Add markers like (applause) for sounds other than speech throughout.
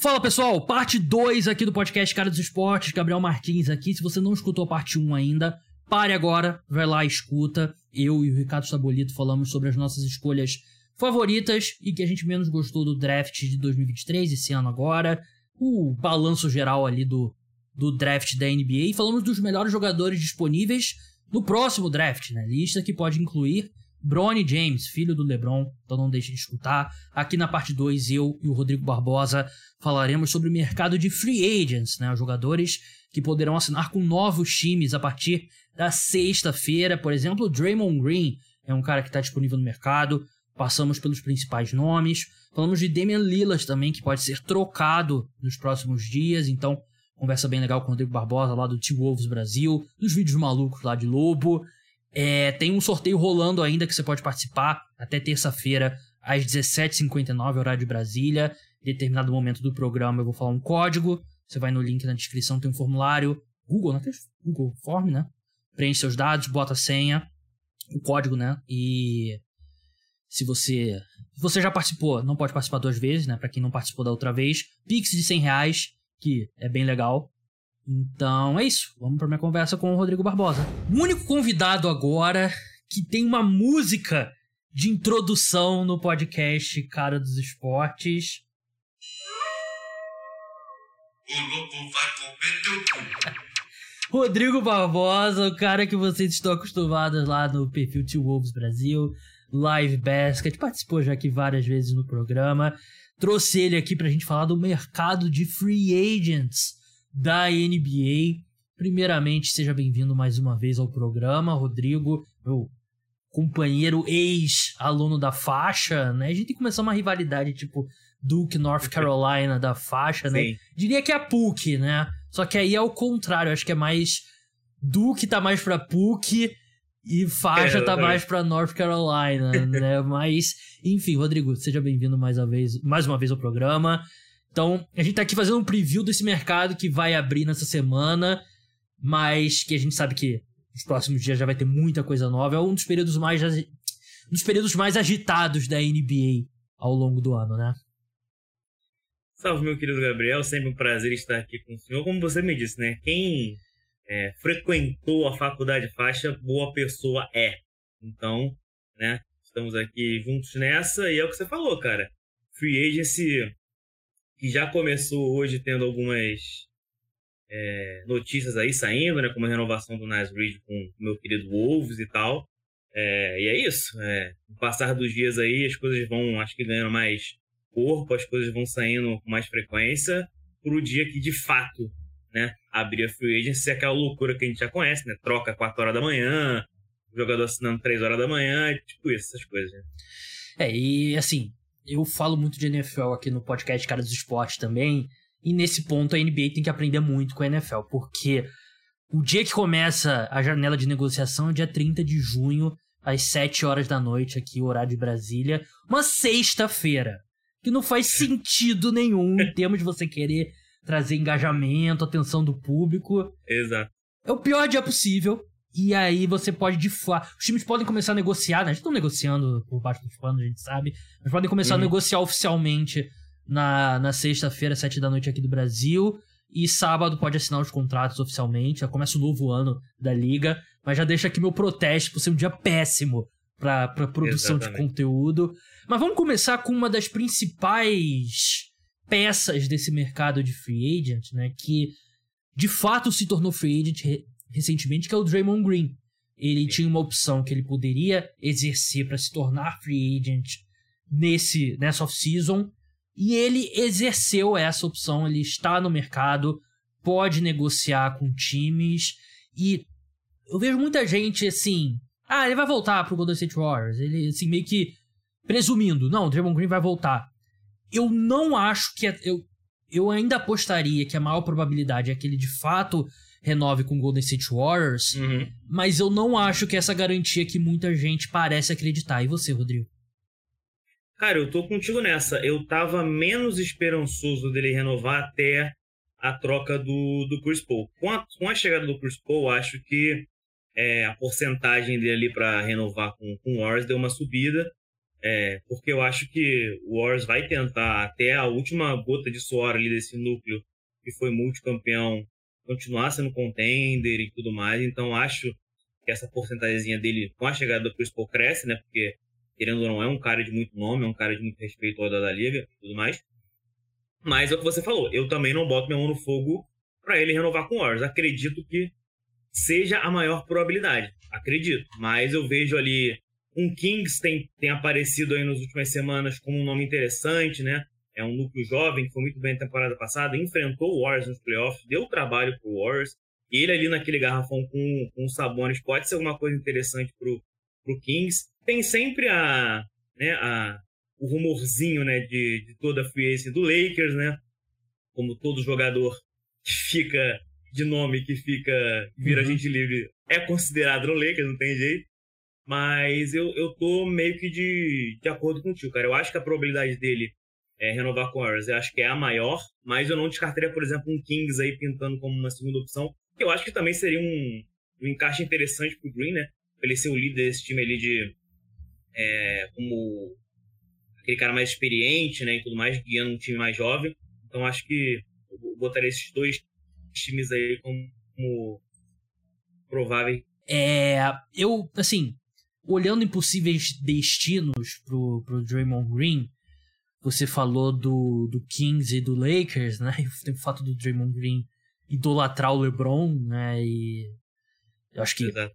Fala pessoal, parte 2 aqui do podcast Cara dos Esportes, Gabriel Martins aqui. Se você não escutou a parte 1 ainda, pare agora, vai lá, escuta. Eu e o Ricardo Sabolito falamos sobre as nossas escolhas favoritas e que a gente menos gostou do draft de 2023, esse ano agora. O balanço geral ali do, do draft da NBA. E falamos dos melhores jogadores disponíveis no próximo draft, né? Lista que pode incluir Bronny James, filho do LeBron, então não deixe de escutar. Aqui na parte 2, eu e o Rodrigo Barbosa falaremos sobre o mercado de free agents, né? Os jogadores que poderão assinar com novos times a partir da sexta-feira. Por exemplo, o Draymond Green é um cara que está disponível no mercado. Passamos pelos principais nomes. Falamos de Damian Lillard também, que pode ser trocado nos próximos dias. Então, conversa bem legal com o Rodrigo Barbosa lá do T-Wolves Brasil, dos vídeos malucos lá de Lobo. É, tem um sorteio rolando ainda que você pode participar até terça-feira, às 17h59, horário de Brasília. Em determinado momento do programa eu vou falar um código. Você vai no link na descrição, tem um formulário. Google, né? Google Form, né? Preenche seus dados, bota a senha, o código, né? E se você você já participou, não pode participar duas vezes, né? Para quem não participou da outra vez, Pix de 100 reais, que é bem legal. Então é isso. Vamos para minha conversa com o Rodrigo Barbosa. O único convidado agora que tem uma música de introdução no podcast Cara dos Esportes. O louco vai comer teu cu. (laughs) Rodrigo Barbosa, o cara que vocês estão acostumados lá no perfil Two Wolves Brasil, Live Basket, participou já aqui várias vezes no programa. Trouxe ele aqui pra gente falar do mercado de free agents da NBA. Primeiramente, seja bem-vindo mais uma vez ao programa, Rodrigo, meu companheiro ex-aluno da faixa, né? A gente tem que começar uma rivalidade tipo Duke, North (laughs) Carolina da faixa, né? Sim. Diria que é a PUC, né? Só que aí é o contrário, acho que é mais Duke tá mais pra PUC e faixa é, tá mais pra North Carolina, né? (laughs) Mas, enfim, Rodrigo, seja bem-vindo mais uma vez, mais uma vez ao programa. Então, a gente tá aqui fazendo um preview desse mercado que vai abrir nessa semana, mas que a gente sabe que nos próximos dias já vai ter muita coisa nova. É um dos períodos mais, um dos períodos mais agitados da NBA ao longo do ano, né? Salve, meu querido Gabriel. Sempre um prazer estar aqui com o senhor. Como você me disse, né? Quem é, frequentou a faculdade faixa, boa pessoa é. Então, né? Estamos aqui juntos nessa e é o que você falou, cara. Free Agency que já começou hoje tendo algumas é, notícias aí saindo, né, como a renovação do Reed com o meu querido Wolves e tal. É, e é isso. É, no passar dos dias aí, as coisas vão, acho que ganhando mais corpo, as coisas vão saindo com mais frequência para o dia que de fato né, abrir a free agency, é aquela loucura que a gente já conhece, né? Troca 4 horas da manhã, jogador assinando 3 horas da manhã, tipo isso, essas coisas. Né? É, e assim, eu falo muito de NFL aqui no podcast Cara dos Esportes também, e nesse ponto a NBA tem que aprender muito com a NFL, porque o dia que começa a janela de negociação é dia 30 de junho, às 7 horas da noite, aqui, horário de Brasília, uma sexta-feira. Que não faz sentido nenhum em termos de você querer trazer engajamento, atenção do público. Exato. É o pior dia possível. E aí você pode de fato. Os times podem começar a negociar, né? A gente tá negociando por baixo dos panos, a gente sabe. Mas podem começar uhum. a negociar oficialmente na, na sexta-feira, sete da noite aqui do Brasil. E sábado pode assinar os contratos oficialmente. Já começa o novo ano da liga. Mas já deixa aqui meu protesto por ser um dia péssimo pra, pra produção Exatamente. de conteúdo. Mas vamos começar com uma das principais peças desse mercado de free agent, né? Que de fato se tornou free agent recentemente, que é o Draymond Green. Ele tinha uma opção que ele poderia exercer para se tornar free agent nesse nessa off-season e ele exerceu essa opção, ele está no mercado, pode negociar com times e eu vejo muita gente assim, ah, ele vai voltar pro Golden State Warriors, ele assim meio que presumindo, não, o Draymond Green vai voltar. Eu não acho que é, eu eu ainda apostaria que a maior probabilidade é que ele de fato renove com o Golden State Warriors, uhum. mas eu não acho que essa garantia que muita gente parece acreditar. E você, Rodrigo? Cara, eu tô contigo nessa. Eu tava menos esperançoso dele renovar até a troca do, do Chris Paul. Com a, com a chegada do Chris Paul, acho que é, a porcentagem dele ali para renovar com, com o Warriors deu uma subida. É, porque eu acho que o Warriors vai tentar, até a última gota de suor ali desse núcleo, que foi multicampeão, continuar sendo contender e tudo mais. Então acho que essa porcentagem dele com a chegada do Chris Paul cresce, né? Porque, querendo ou não, é um cara de muito nome, é um cara de muito respeito da, da liga e tudo mais. Mas é o que você falou, eu também não boto minha mão no fogo para ele renovar com o Warriors. Acredito que seja a maior probabilidade. Acredito. Mas eu vejo ali um Kings tem, tem aparecido aí nas últimas semanas como um nome interessante, né? É um núcleo jovem que foi muito bem na temporada passada, enfrentou o Warriors nos playoffs, deu trabalho pro Warriors. E ele ali naquele garrafão com, com Sabonis pode ser alguma coisa interessante pro, pro Kings. Tem sempre a, né, a, o rumorzinho né, de, de toda a free do Lakers, né? Como todo jogador que fica de nome, que fica vira uhum. gente livre, é considerado no Lakers, não tem jeito. Mas eu, eu tô meio que de, de acordo contigo, cara. Eu acho que a probabilidade dele é, renovar com o Warriors, eu acho que é a maior, mas eu não descartaria, por exemplo, um Kings aí pintando como uma segunda opção, eu acho que também seria um, um encaixe interessante pro Green, né? Pra ele ser o líder desse time ali de. É, como aquele cara mais experiente, né? E tudo mais, guiando um time mais jovem. Então acho que eu botaria esses dois times aí como, como prováveis. É. Eu, assim, olhando em possíveis destinos pro, pro Draymond Green, você falou do, do Kings e do Lakers, né? E (laughs) tem o fato do Draymond Green idolatrar o LeBron, né? E eu acho que Exato.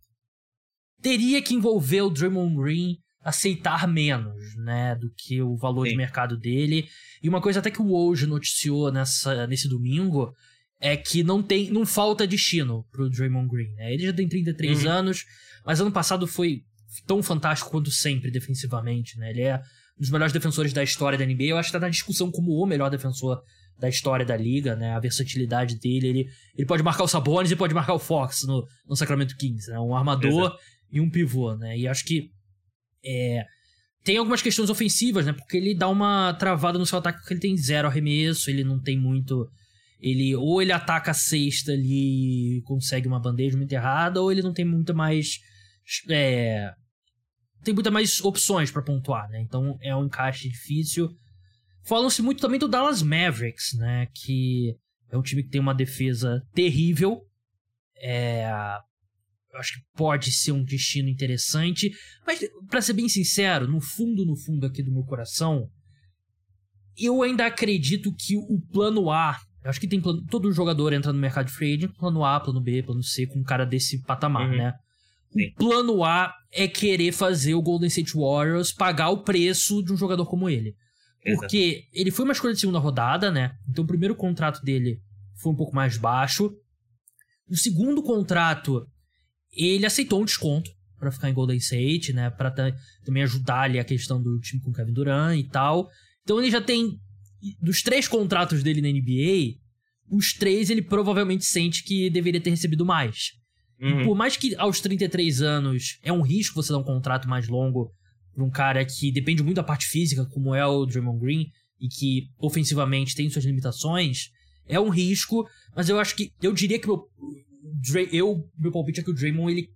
teria que envolver o Draymond Green aceitar menos, né, do que o valor Sim. de mercado dele. E uma coisa até que o Woj noticiou nessa, nesse domingo é que não tem, não falta destino pro Draymond Green. Né? Ele já tem 33 uhum. anos, mas ano passado foi tão fantástico quanto sempre defensivamente, né? Ele é um dos melhores defensores da história da NBA. Eu acho que tá na discussão como o melhor defensor da história da liga, né? A versatilidade dele, ele, ele pode marcar o Sabonis e pode marcar o Fox no, no Sacramento Kings, né? Um armador Exato. e um pivô, né? E acho que é, tem algumas questões ofensivas, né? Porque ele dá uma travada no seu ataque porque ele tem zero arremesso, ele não tem muito ele ou ele ataca a cesta ali e consegue uma bandeja muito errada, ou ele não tem muita mais é, tem muita mais opções para pontuar, né? Então é um encaixe difícil. Falam-se muito também do Dallas Mavericks, né? Que é um time que tem uma defesa terrível. É, eu acho que pode ser um destino interessante. Mas, para ser bem sincero, no fundo, no fundo aqui do meu coração, eu ainda acredito que o plano A. Acho que tem plano. Todo jogador entra no mercado de free agent, plano A, plano B, plano C, com um cara desse patamar, uhum. né? Sim. O plano A é querer fazer o Golden State Warriors pagar o preço de um jogador como ele. Porque Exato. ele foi uma escolha de segunda rodada, né? Então o primeiro contrato dele foi um pouco mais baixo. No segundo contrato, ele aceitou um desconto para ficar em Golden State, né? Para também ajudar ali a questão do time com Kevin Durant e tal. Então ele já tem dos três contratos dele na NBA, os três ele provavelmente sente que deveria ter recebido mais. Uhum. por mais que aos 33 anos é um risco você dar um contrato mais longo pra um cara que depende muito da parte física, como é o Draymond Green, e que ofensivamente tem suas limitações, é um risco, mas eu acho que. Eu diria que meu. Eu, meu palpite é que o Draymond ele,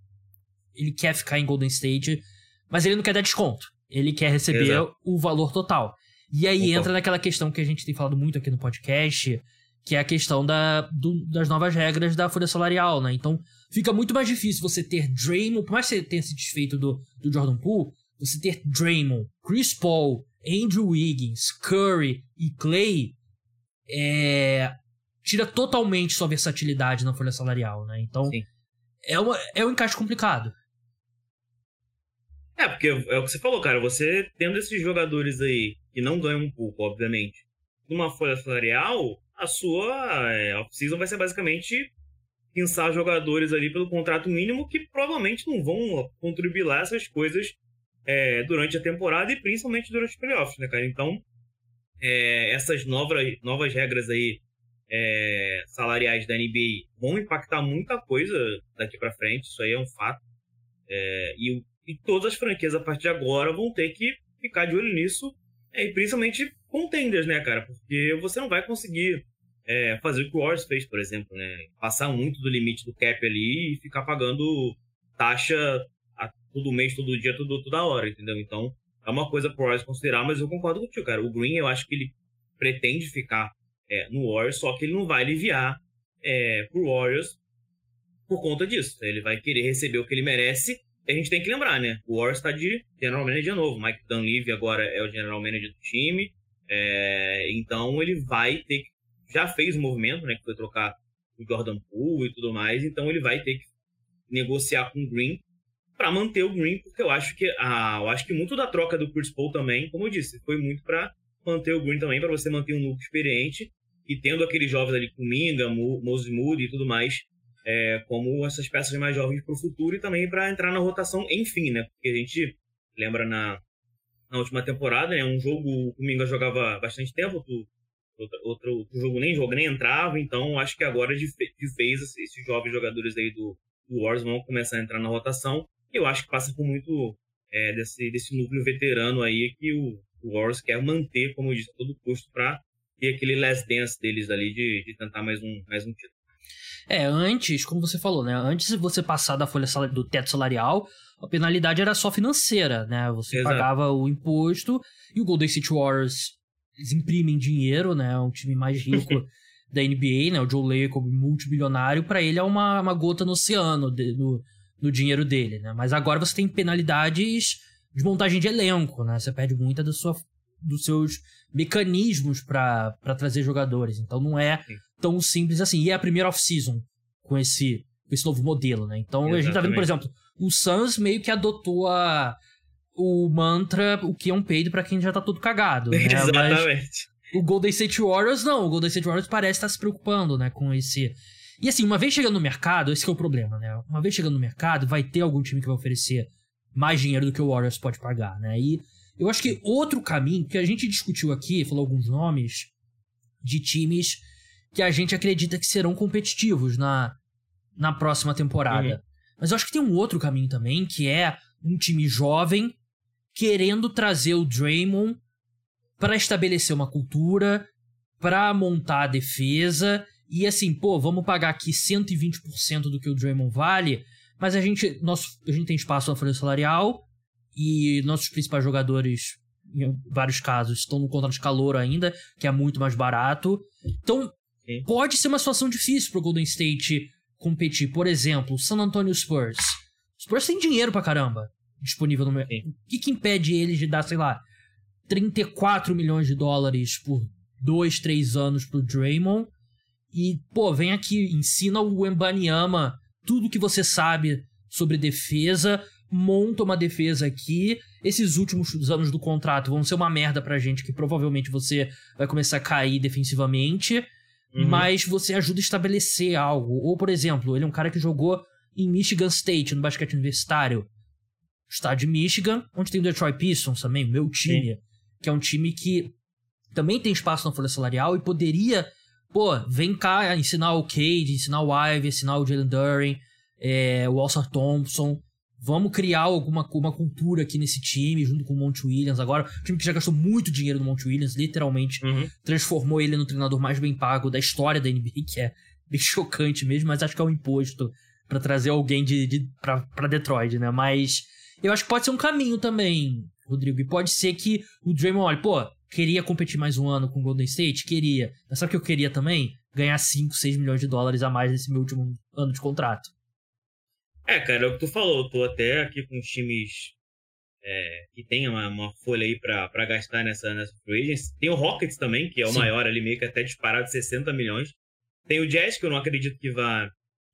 ele quer ficar em Golden State, mas ele não quer dar desconto. Ele quer receber Exato. o valor total. E aí entra naquela questão que a gente tem falado muito aqui no podcast, que é a questão da, do, das novas regras da folha salarial, né? Então, fica muito mais difícil você ter Draymond, por mais que você tenha se desfeito do, do Jordan Poole, você ter Draymond, Chris Paul, Andrew Wiggins, Curry e Clay, é, tira totalmente sua versatilidade na folha salarial, né? Então, é, uma, é um encaixe complicado. É, porque é o que você falou, cara. Você tendo esses jogadores aí que não ganham um pouco, obviamente, numa folha salarial, a sua é, off-season vai ser basicamente pensar jogadores ali pelo contrato mínimo que provavelmente não vão contribuir lá essas coisas é, durante a temporada e principalmente durante os playoffs, né, cara? Então, é, essas novas, novas regras aí é, salariais da NBA vão impactar muita coisa daqui para frente, isso aí é um fato. É, e, e todas as franquias a partir de agora vão ter que ficar de olho nisso, é, e principalmente contenders, né, cara? Porque você não vai conseguir é, fazer o que o Warriors fez, por exemplo, né? Passar muito do limite do cap ali e ficar pagando taxa a, todo mês, todo dia, todo, toda hora, entendeu? Então, é uma coisa pro Warriors considerar, mas eu concordo contigo, cara. O Green, eu acho que ele pretende ficar é, no Warriors, só que ele não vai aliviar é, pro Warriors por conta disso. Ele vai querer receber o que ele merece. E a gente tem que lembrar, né? O Warriors está de General Manager novo. Mike Dunleavy agora é o General Manager do time. É, então ele vai ter que. Já fez o movimento, né? Que foi trocar o Jordan Poole e tudo mais. Então ele vai ter que negociar com o Green para manter o Green, porque eu acho que ah, eu acho que muito da troca do Chris Paul também, como eu disse, foi muito para manter o Green também, para você manter um núcleo experiente e tendo aqueles jovens ali com Minga, Moses Moody e tudo mais, é, como essas peças mais jovens para o futuro e também para entrar na rotação, enfim, né? Porque a gente lembra na, na última temporada, né? Um jogo, o Minga jogava bastante tempo, outro, outro, outro jogo nem jogo nem entrava, então acho que agora de, de vez esses jovens jogadores aí do, do Wars vão começar a entrar na rotação eu acho que passa por muito é, desse, desse núcleo veterano aí que o, o Warriors quer manter, como eu disse, a todo custo para ter aquele last dance deles ali de, de tentar mais um, mais um título. É, antes, como você falou, né? Antes de você passar da folha do teto salarial, a penalidade era só financeira, né? Você Exato. pagava o imposto e o Golden State Warriors eles imprimem dinheiro, né? É um time mais (laughs) rico da NBA, né? O Joe como multibilionário, para ele é uma, uma gota no oceano, de, no, no dinheiro dele, né? Mas agora você tem penalidades de montagem de elenco, né? Você perde muita do sua, dos seus mecanismos para trazer jogadores. Então não é tão simples assim. E é a primeira off-season com esse, com esse novo modelo, né? Então Exatamente. a gente tá vendo, por exemplo, o Suns meio que adotou a, o mantra o que é um peido para quem já tá todo cagado. (laughs) Né? Exatamente. Mas o Golden State Warriors não. O Golden State Warriors parece estar se preocupando, né, com esse e assim, uma vez chegando no mercado, esse é o problema, né? Uma vez chegando no mercado, vai ter algum time que vai oferecer mais dinheiro do que o Warriors pode pagar, né? E eu acho que outro caminho que a gente discutiu aqui, falou alguns nomes de times que a gente acredita que serão competitivos na, na próxima temporada. Uhum. Mas eu acho que tem um outro caminho também, que é um time jovem querendo trazer o Draymond para estabelecer uma cultura, para montar a defesa e assim, pô, vamos pagar aqui 120% do que o Draymond vale, mas a gente, nosso, a gente tem espaço na folha salarial e nossos principais jogadores, em vários casos, estão no contrato de calor ainda, que é muito mais barato. Então, Sim. pode ser uma situação difícil pro Golden State competir. Por exemplo, o San Antonio Spurs. O Spurs tem dinheiro pra caramba disponível no mercado. O que, que impede eles de dar, sei lá, 34 milhões de dólares por dois, três anos pro Draymond e, pô, vem aqui, ensina o Embanyama tudo que você sabe sobre defesa, monta uma defesa aqui. Esses últimos anos do contrato vão ser uma merda pra gente, que provavelmente você vai começar a cair defensivamente, uhum. mas você ajuda a estabelecer algo. Ou, por exemplo, ele é um cara que jogou em Michigan State, no basquete universitário. Estado de Michigan, onde tem o Detroit Pistons também, meu time, Sim. que é um time que também tem espaço na folha salarial e poderia pô, vem cá ensinar o Cade, ensinar o Ive, ensinar o Jalen Duren, é, o Alsar Thompson. Vamos criar alguma uma cultura aqui nesse time, junto com o Monte Williams. Agora, um time que já gastou muito dinheiro no Monte Williams, literalmente uhum. transformou ele no treinador mais bem pago da história da NBA, que é bem (laughs) chocante mesmo, mas acho que é um imposto para trazer alguém de, de pra Detroit, né? Mas eu acho que pode ser um caminho também, Rodrigo. E pode ser que o Draymond olhe, pô, Queria competir mais um ano com o Golden State? Queria. Mas sabe o que eu queria também? Ganhar 5, 6 milhões de dólares a mais nesse meu último ano de contrato. É, cara, é o que tu falou. Eu tô até aqui com os times é, que tem uma, uma, folha aí pra, pra gastar nessa, nessa free agency. Tem o Rockets também, que é o Sim. maior ali, meio que até disparado de 60 milhões. Tem o Jazz, que eu não acredito que vá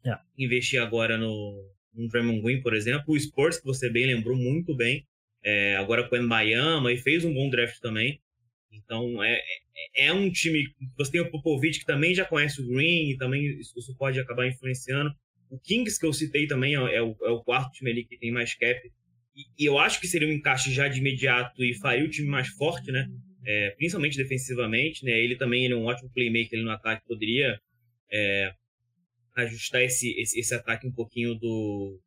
é. investir agora no, no Draymond Green, por exemplo. O Spurs, que você bem lembrou muito bem. É, agora com o Miami e fez um bom draft também. Então é, é, é um time. Você tem o Popovich que também já conhece o Green, e também isso pode acabar influenciando. O Kings que eu citei também é, é, o, é o, quarto time ali que tem mais cap. E, e, eu acho que seria um encaixe já de imediato e faria o time mais forte, né? É, principalmente defensivamente, né? Ele também ele é um ótimo playmaker no ataque, poderia é, ajustar esse, esse, esse, ataque um pouquinho do,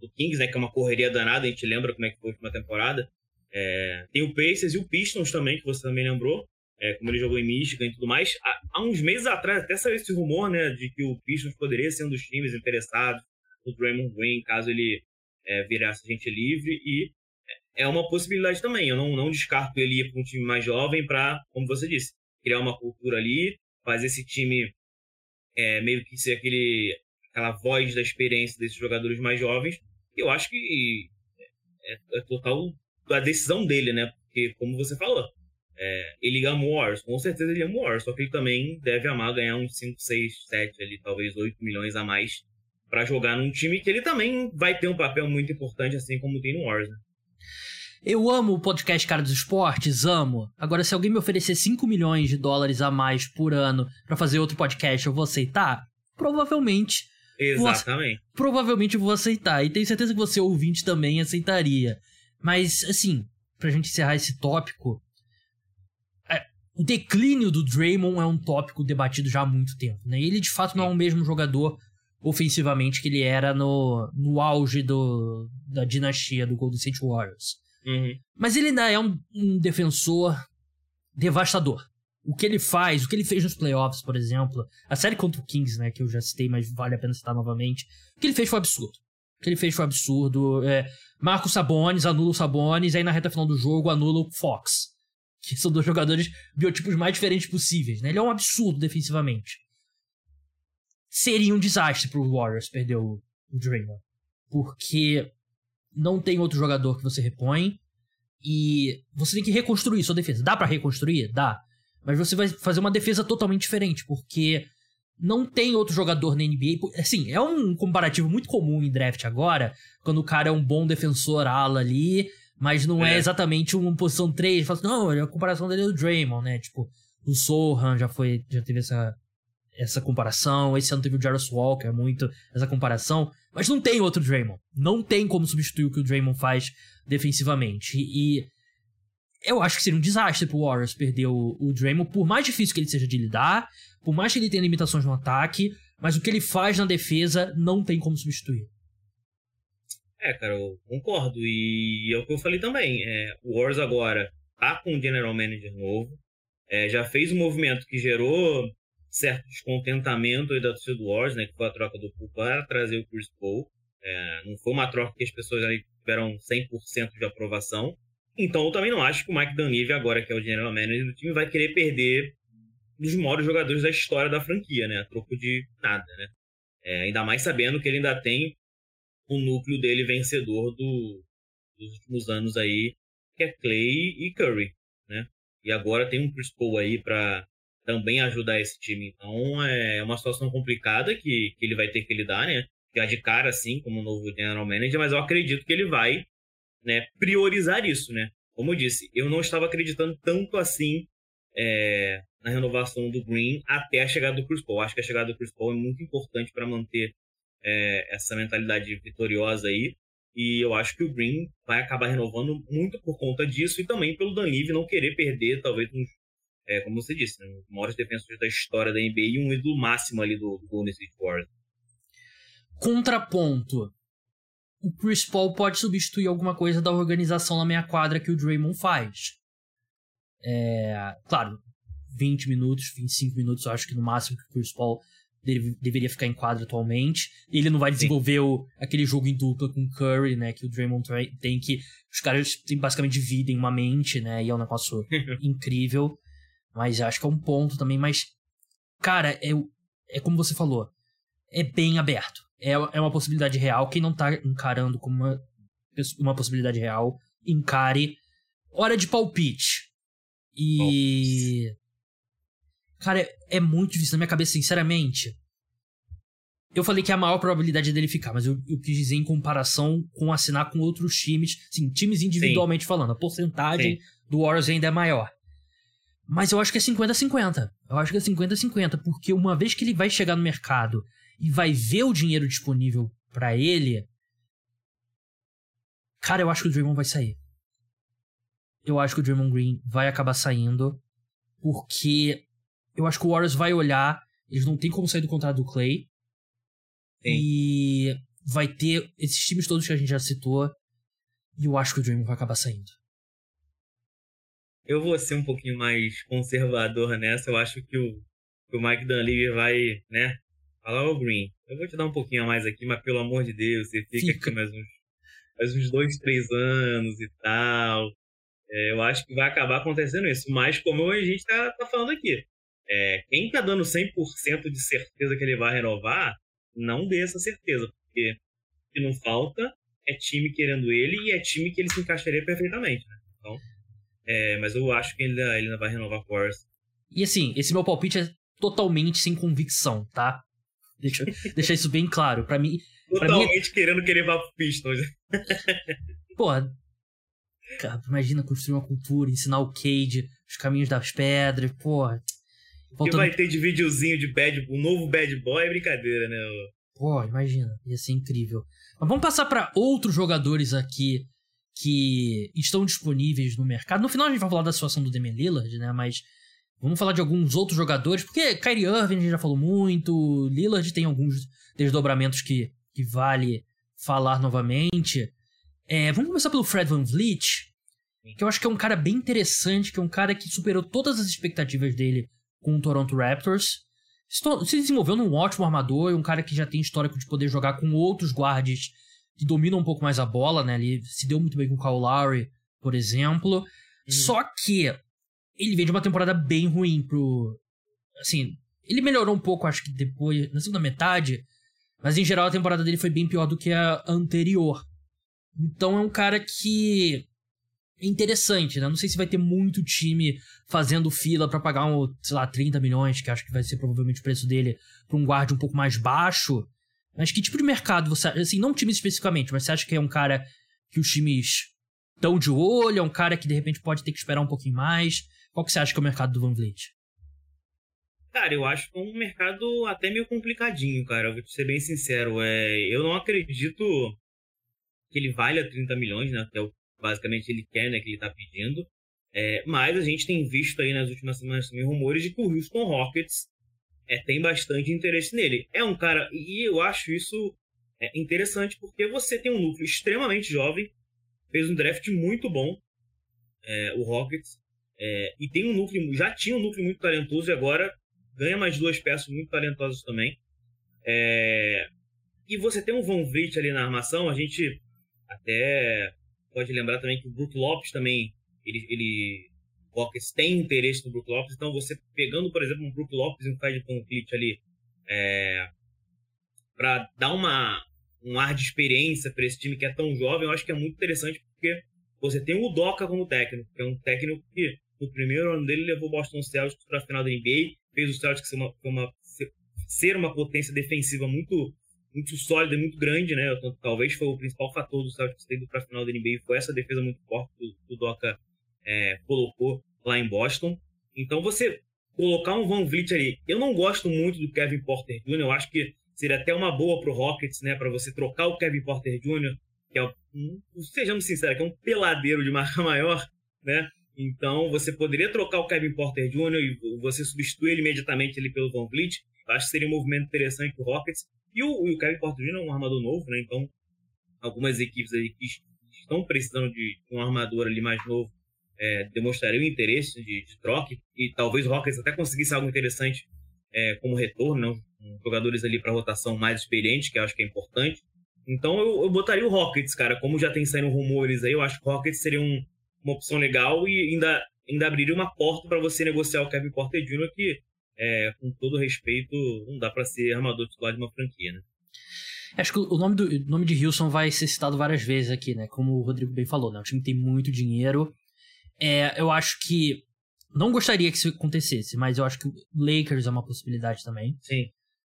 do Kings, né? Que é uma correria danada, a gente lembra como é que foi a última temporada. É, tem o Pacers e o Pistons também, que você também lembrou, é, como ele jogou em Michigan e tudo mais. Há, há, uns meses atrás até saiu esse rumor, né, de que o Pistons poderia ser um dos times interessados no Draymond Green, caso ele é, virasse gente livre. E é uma possibilidade também. Eu não, não descarto ele ir para um time mais jovem para, como você disse, criar uma cultura ali, fazer esse time é, meio que ser aquele, aquela voz da experiência desses jogadores mais jovens. Eu acho que é, é total a decisão dele, né? Porque, como você falou, é, ele ama o Warriors, com certeza ele ama o Warriors, só que ele também deve amar ganhar uns 5, 6, 7, ali, talvez 8 milhões a mais para jogar num time que ele também vai ter um papel muito importante, assim como tem no Warriors, né? Eu amo o podcast Cara dos Esportes, amo. Agora, se alguém me oferecer 5 milhões de dólares a mais por ano para fazer outro podcast, eu vou aceitar? Provavelmente. Exatamente. Vou, provavelmente vou aceitar. E tenho certeza que você, ouvinte, também aceitaria. Mas, assim, pra gente encerrar esse tópico, é, o declínio do Draymond é um tópico debatido já há muito tempo, né? Ele, de fato, não é o mesmo jogador ofensivamente que ele era no, no auge do, da dinastia do Golden State Warriors. Uhum. Mas ele ainda é um, um, devensor devastador. O que ele faz, o que ele fez nos playoffs, por exemplo, a série contra o Kings, né, que eu já citei, mas vale a pena citar novamente, o que ele fez foi absurdo. O que ele fez foi absurdo. É, marca o Sabonis, anula o Sabonis, aí na reta final do jogo anula o Fox. Que são dois jogadores biotipos mais diferentes possíveis, né? Ele é um absurdo defensivamente seria um desastre pro Warriors perder o, o Draymond. Porque não tem outro jogador que você repõe e você tem que reconstruir sua defesa. Dá para reconstruir? Dá. Mas você vai fazer uma defesa totalmente diferente, porque não tem outro jogador na NBA. Assim, é um comparativo muito comum em draft agora, quando o cara é um bom defensor ala ali, mas não é, é exatamente uma posição 3. Fala assim, não, a comparação dele é o Draymond, né? Tipo, o Sohan já foi, já teve essa essa comparação. Esse ano teve o Jarvis Walker, muito essa comparação. Mas não tem outro Draymond. Não tem como substituir o que o Draymond faz defensivamente. E, eu acho que seria um desastre pro Warriors perder o, o Draymond, por mais difícil que ele seja de lidar, por mais que ele tenha limitações no ataque, mas o que ele faz na defesa não tem como substituir. É, cara, eu concordo. E é o que eu falei também. É, o Warriors agora tá com um general manager novo. É, já fez um movimento que gerou certo descontentamento aí da torcida do né, que foi a troca do Poole para trazer o Chris Paul. É, não foi uma troca que as pessoas aí tiveram 100% de aprovação. Então eu também não acho que o Mike Dunleavy, agora que é o general manager do time, vai querer perder dos maiores jogadores da história da franquia, né, a troco de nada, né. É, ainda mais sabendo que ele ainda tem o núcleo dele vencedor do, dos últimos anos aí, que é Clay e Curry, né. E agora tem um Chris Paul aí para também ajudar esse time. Então é uma situação complicada que, que ele vai ter que lidar, né? Já de cara, assim, como novo general manager, mas eu acredito que ele vai né, priorizar isso, né? Como eu disse, eu não estava acreditando tanto assim é, na renovação do Green até a chegada do Chris Paul. Acho que a chegada do Chris Paul é muito importante para manter é, essa mentalidade vitoriosa aí. E eu acho que o Green vai acabar renovando muito por conta disso e também pelo Dan Levy não querer perder talvez uns é, como você disse, né, um maiores defensores da história da NBA e um ídolo máximo ali do, do Golden State Warriors. Contraponto. O Chris Paul pode substituir alguma coisa da organização na meia quadra que o Draymond faz. É, claro, 20 minutos, 25 minutos, eu acho que no máximo que o Chris Paul deve, deveria ficar em quadra atualmente. Ele não vai desenvolver o, aquele jogo em dupla com o Curry, né? Que o Draymond tem que. Os caras basicamente dividem uma mente, né? E é um negócio (laughs) incrível. Mas acho que é um ponto também. Mas, cara, é, é como você falou. É bem aberto. É, é uma possibilidade real. Quem não tá encarando como uma, uma possibilidade real, encare. Hora de palpite. E. Cara, é, é muito difícil na minha cabeça, sinceramente. Eu falei que é a maior probabilidade dele ficar, mas eu, eu, quis dizer em comparação com assinar com outros times, sim, times individualmente Sim. falando. A porcentagem Sim. do Warriors ainda é maior. Mas eu acho que é 50-50. Eu acho que é 50-50, porque uma vez que ele vai chegar no mercado e vai ver o dinheiro disponível para ele, cara, eu acho que o Draymond vai sair. Eu acho que o Draymond Green vai acabar saindo, porque eu acho que o Warriors vai olhar, eles não tem como sair do contrato do Clay. E vai ter esses times todos que a gente já citou, e eu acho que o Draymond vai acabar saindo. Eu vou ser um pouquinho mais conservador nessa. Eu acho que o, que o Mike Dunleavy vai, né? Falar, ô Green, eu vou te dar um pouquinho a mais aqui, mas pelo amor de Deus, você fica, fica. aqui mais uns, mais uns dois, três anos e tal. É, eu acho que vai acabar acontecendo isso. Mas como a gente tá, tá falando aqui, é, quem tá dando 100% de certeza que ele vai renovar, não dê essa certeza, porque o que não falta é time querendo ele e é time que ele se encaixaria perfeitamente, né? Então, é, mas eu acho que ele, ele ainda vai renovar com o Warriors. E assim, esse meu palpite é totalmente sem convicção, tá? Deixa (laughs) eu deixar isso bem claro. para mim. Totalmente pra mim... querendo que ele vá pro Pistons. (laughs) Porra. Cara, imagina construir uma cultura, ensinar o Cade, os caminhos das pedras, porra. Faltando... vai ter de videozinho de bad, um novo bad boy é brincadeira, né? Pô, imagina, ia ser incrível. Mas vamos passar para outros jogadores aqui que estão disponíveis no mercado. No final a gente vai falar da situação do Damian Lillard, né? Mas vamos falar de alguns outros jogadores, porque Kyrie Irving a gente já falou muito, Lillard tem alguns desdobramentos que, que vale falar novamente. É, vamos começar pelo Fred Van Vliet, que eu acho que é um cara bem interessante, que é um cara que superou todas as expectativas dele com o Toronto Raptors. Se desenvolveu num ótimo armador, um cara que já tem histórico de poder jogar com outros guards que dominam um pouco mais a bola, né? Ele se deu muito bem com o Kyle Lowry, por exemplo. Uhum. Só que ele vem de uma temporada bem ruim pro. Assim, ele melhorou um pouco, acho que depois, na segunda metade, mas em geral a temporada dele foi bem pior do que a anterior. Então é um cara que é interessante, né? Não sei se vai ter muito time fazendo fila para pagar, um, sei lá, 30 milhões, que acho que vai ser provavelmente o preço dele, para um guarda um pouco mais baixo. Mas que tipo de mercado você assim, não time especificamente, mas você acha que é um cara que os times estão de olho, é um cara que de repente pode ter que esperar um pouquinho mais? Qual que você acha que é o mercado do Van Vliet? Cara, eu acho que é um mercado até meio complicadinho, cara. Eu vou te ser bem sincero. É, eu não acredito que ele valha 30 milhões, né? Que é o basicamente ele quer, né? Que ele tá pedindo. É, mas a gente tem visto aí nas últimas semanas também rumores de que o Houston Rockets é, tem bastante interesse nele. É um cara, e eu acho isso é, interessante porque você tem um núcleo extremamente jovem, fez um draft muito bom, é, o Rockets, é, e tem um núcleo, já tinha um núcleo muito talentoso e agora ganha mais duas peças muito talentosas também. É, e você tem um Von Vliet ali na armação, a gente até pode lembrar também que o Brook Lopes também, ele, ele Rockets tem interesse no Brook Lopes, então você pegando, por exemplo, um Brook Lopes e um Fred Conflict ali, é, para dar uma, um ar de experiência para esse time que é tão jovem, eu acho que é muito interessante porque você tem o Doca como técnico, que é um técnico que no primeiro ano dele levou o Boston Celtics para a final da NBA, fez o Celtics ser uma, uma, ser uma potência defensiva muito muito sólida e muito grande, né? Talvez foi o principal fator do Celtics ter ido para a final da NBA, foi essa defesa muito forte que o Doca é, colocou lá em Boston. Então você colocar um Van Vliet ali, eu não gosto muito do Kevin Porter Jr., eu acho que seria até uma boa para o Rockets, né? Para você trocar o Kevin Porter Jr., que é, um, sejamos sinceros, que é um peladeiro de marca (laughs) maior, né? Então você poderia trocar o Kevin Porter Jr. e você substituir ele imediatamente ali pelo Van Vliet. Eu acho que seria um movimento interessante para o Rockets. E o, e o Kevin Porter Jr. é um armador novo, né? Então algumas equipes aí que estão precisando de um armador ali mais novo é, demonstraria o interesse de, de, troca e talvez o Rockets até conseguisse algo interessante é, como retorno, né? jogadores ali para rotação mais experientes, que eu acho que é importante. Então eu, eu, botaria o Rockets, cara, como já tem saindo rumores aí, eu acho que o Rockets seria um, uma opção legal e ainda, ainda abriria uma porta para você negociar o Kevin Porter Jr., que, é, com todo respeito, não dá para ser armador titular de uma franquia, né? Acho que o nome, do, o nome de Houston vai ser citado várias vezes aqui, né? Como o Rodrigo bem falou, né? O time tem muito dinheiro é, eu acho que. Não gostaria que isso acontecesse, mas eu acho que o Lakers é uma possibilidade também. Sim.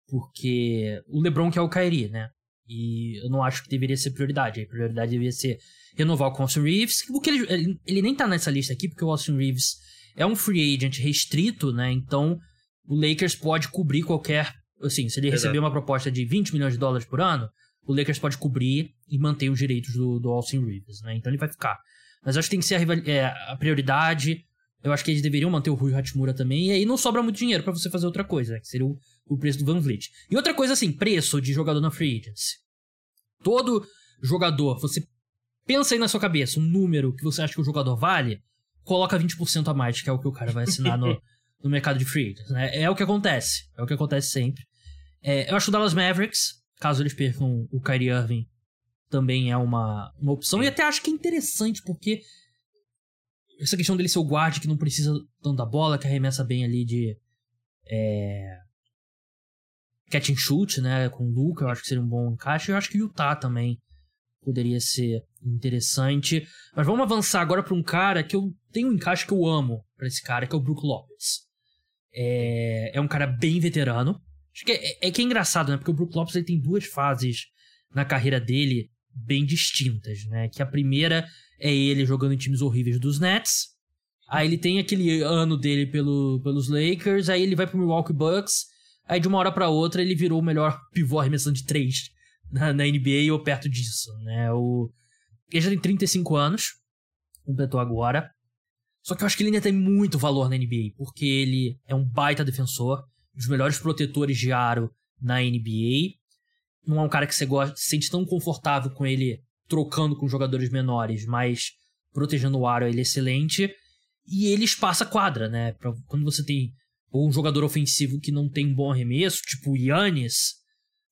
Porque o LeBron que é o Kyrie, né? E eu não acho que deveria ser prioridade. A prioridade deveria ser renovar com o Austin Reeves. Porque ele, ele, ele, nem tá nessa lista aqui, porque o Austin Reeves é um free agent restrito, né? Então o Lakers pode cobrir qualquer. Assim, se ele Exato. receber uma proposta de 20 milhões de dólares por ano, o Lakers pode cobrir e manter os direitos do, do Austin Reeves, né? Então ele vai ficar. Mas eu acho que tem que ser a, é, a prioridade. Eu acho que eles deveriam manter o Rui Hatimura também. E aí não sobra muito dinheiro para você fazer outra coisa, né? que seria o, o, preço do Van Vliet. E outra coisa assim, preço de jogador na free agency. Todo jogador, você pensa aí na sua cabeça um número que você acha que o jogador vale, coloca 20% a mais, que é o que o cara vai assinar no, (laughs) no mercado de free agents. Né? É o que acontece. É o que acontece sempre. É, eu acho o Dallas Mavericks, caso eles percam o Kyrie Irving também é uma, uma opção. E até acho que é interessante, porque essa questão dele ser o guarde que não precisa tanto da bola, que arremessa bem ali de. É, catch and shoot, né? Com o Luca, eu acho que seria um bom encaixe. Eu acho que o Utah também poderia ser interessante. Mas vamos avançar agora para um cara que eu tenho um encaixe que eu amo para esse cara, que é o Brook Lopes. É, é um cara bem veterano. Acho que é, é, que é engraçado, né? Porque o Brook Lopes ele tem duas fases na carreira dele bem distintas, né? Que a primeira é ele jogando em times horríveis dos Nets. Aí ele tem aquele ano dele pelo, pelos Lakers, aí ele vai pro Milwaukee Bucks, aí de uma hora para outra ele virou o melhor (laughs) pivô arremessando de três na, na NBA ou perto disso, né? O, ele já tem 35 anos, completou agora. Só que eu acho que ele ainda tem muito valor na NBA, porque ele é um baita defensor, um dos melhores protetores de aro na NBA. Não é um cara que você gosta, se sente tão confortável com ele trocando com jogadores menores, mas protegendo o aro ele é excelente. E ele espaça quadra, né? Pra, quando você tem um jogador ofensivo que não tem um bom arremesso, tipo o Yannis,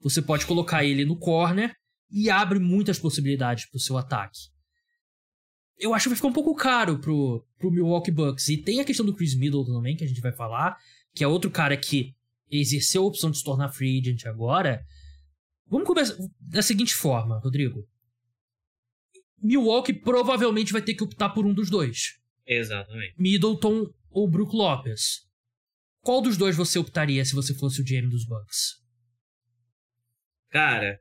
você pode colocar ele no corner e abre muitas possibilidades pro seu ataque. Eu acho que vai ficar um pouco caro pro, pro Milwaukee Bucks. E tem a questão do Chris Middleton também, que a gente vai falar, que é outro cara que exerceu a opção de se tornar free agent agora. Vamos começar da seguinte forma, Rodrigo. Milwaukee provavelmente vai ter que optar por um dos dois. Exatamente. Middleton ou Brook Lopes. Qual dos dois você optaria se você fosse o GM dos Bucks? Cara,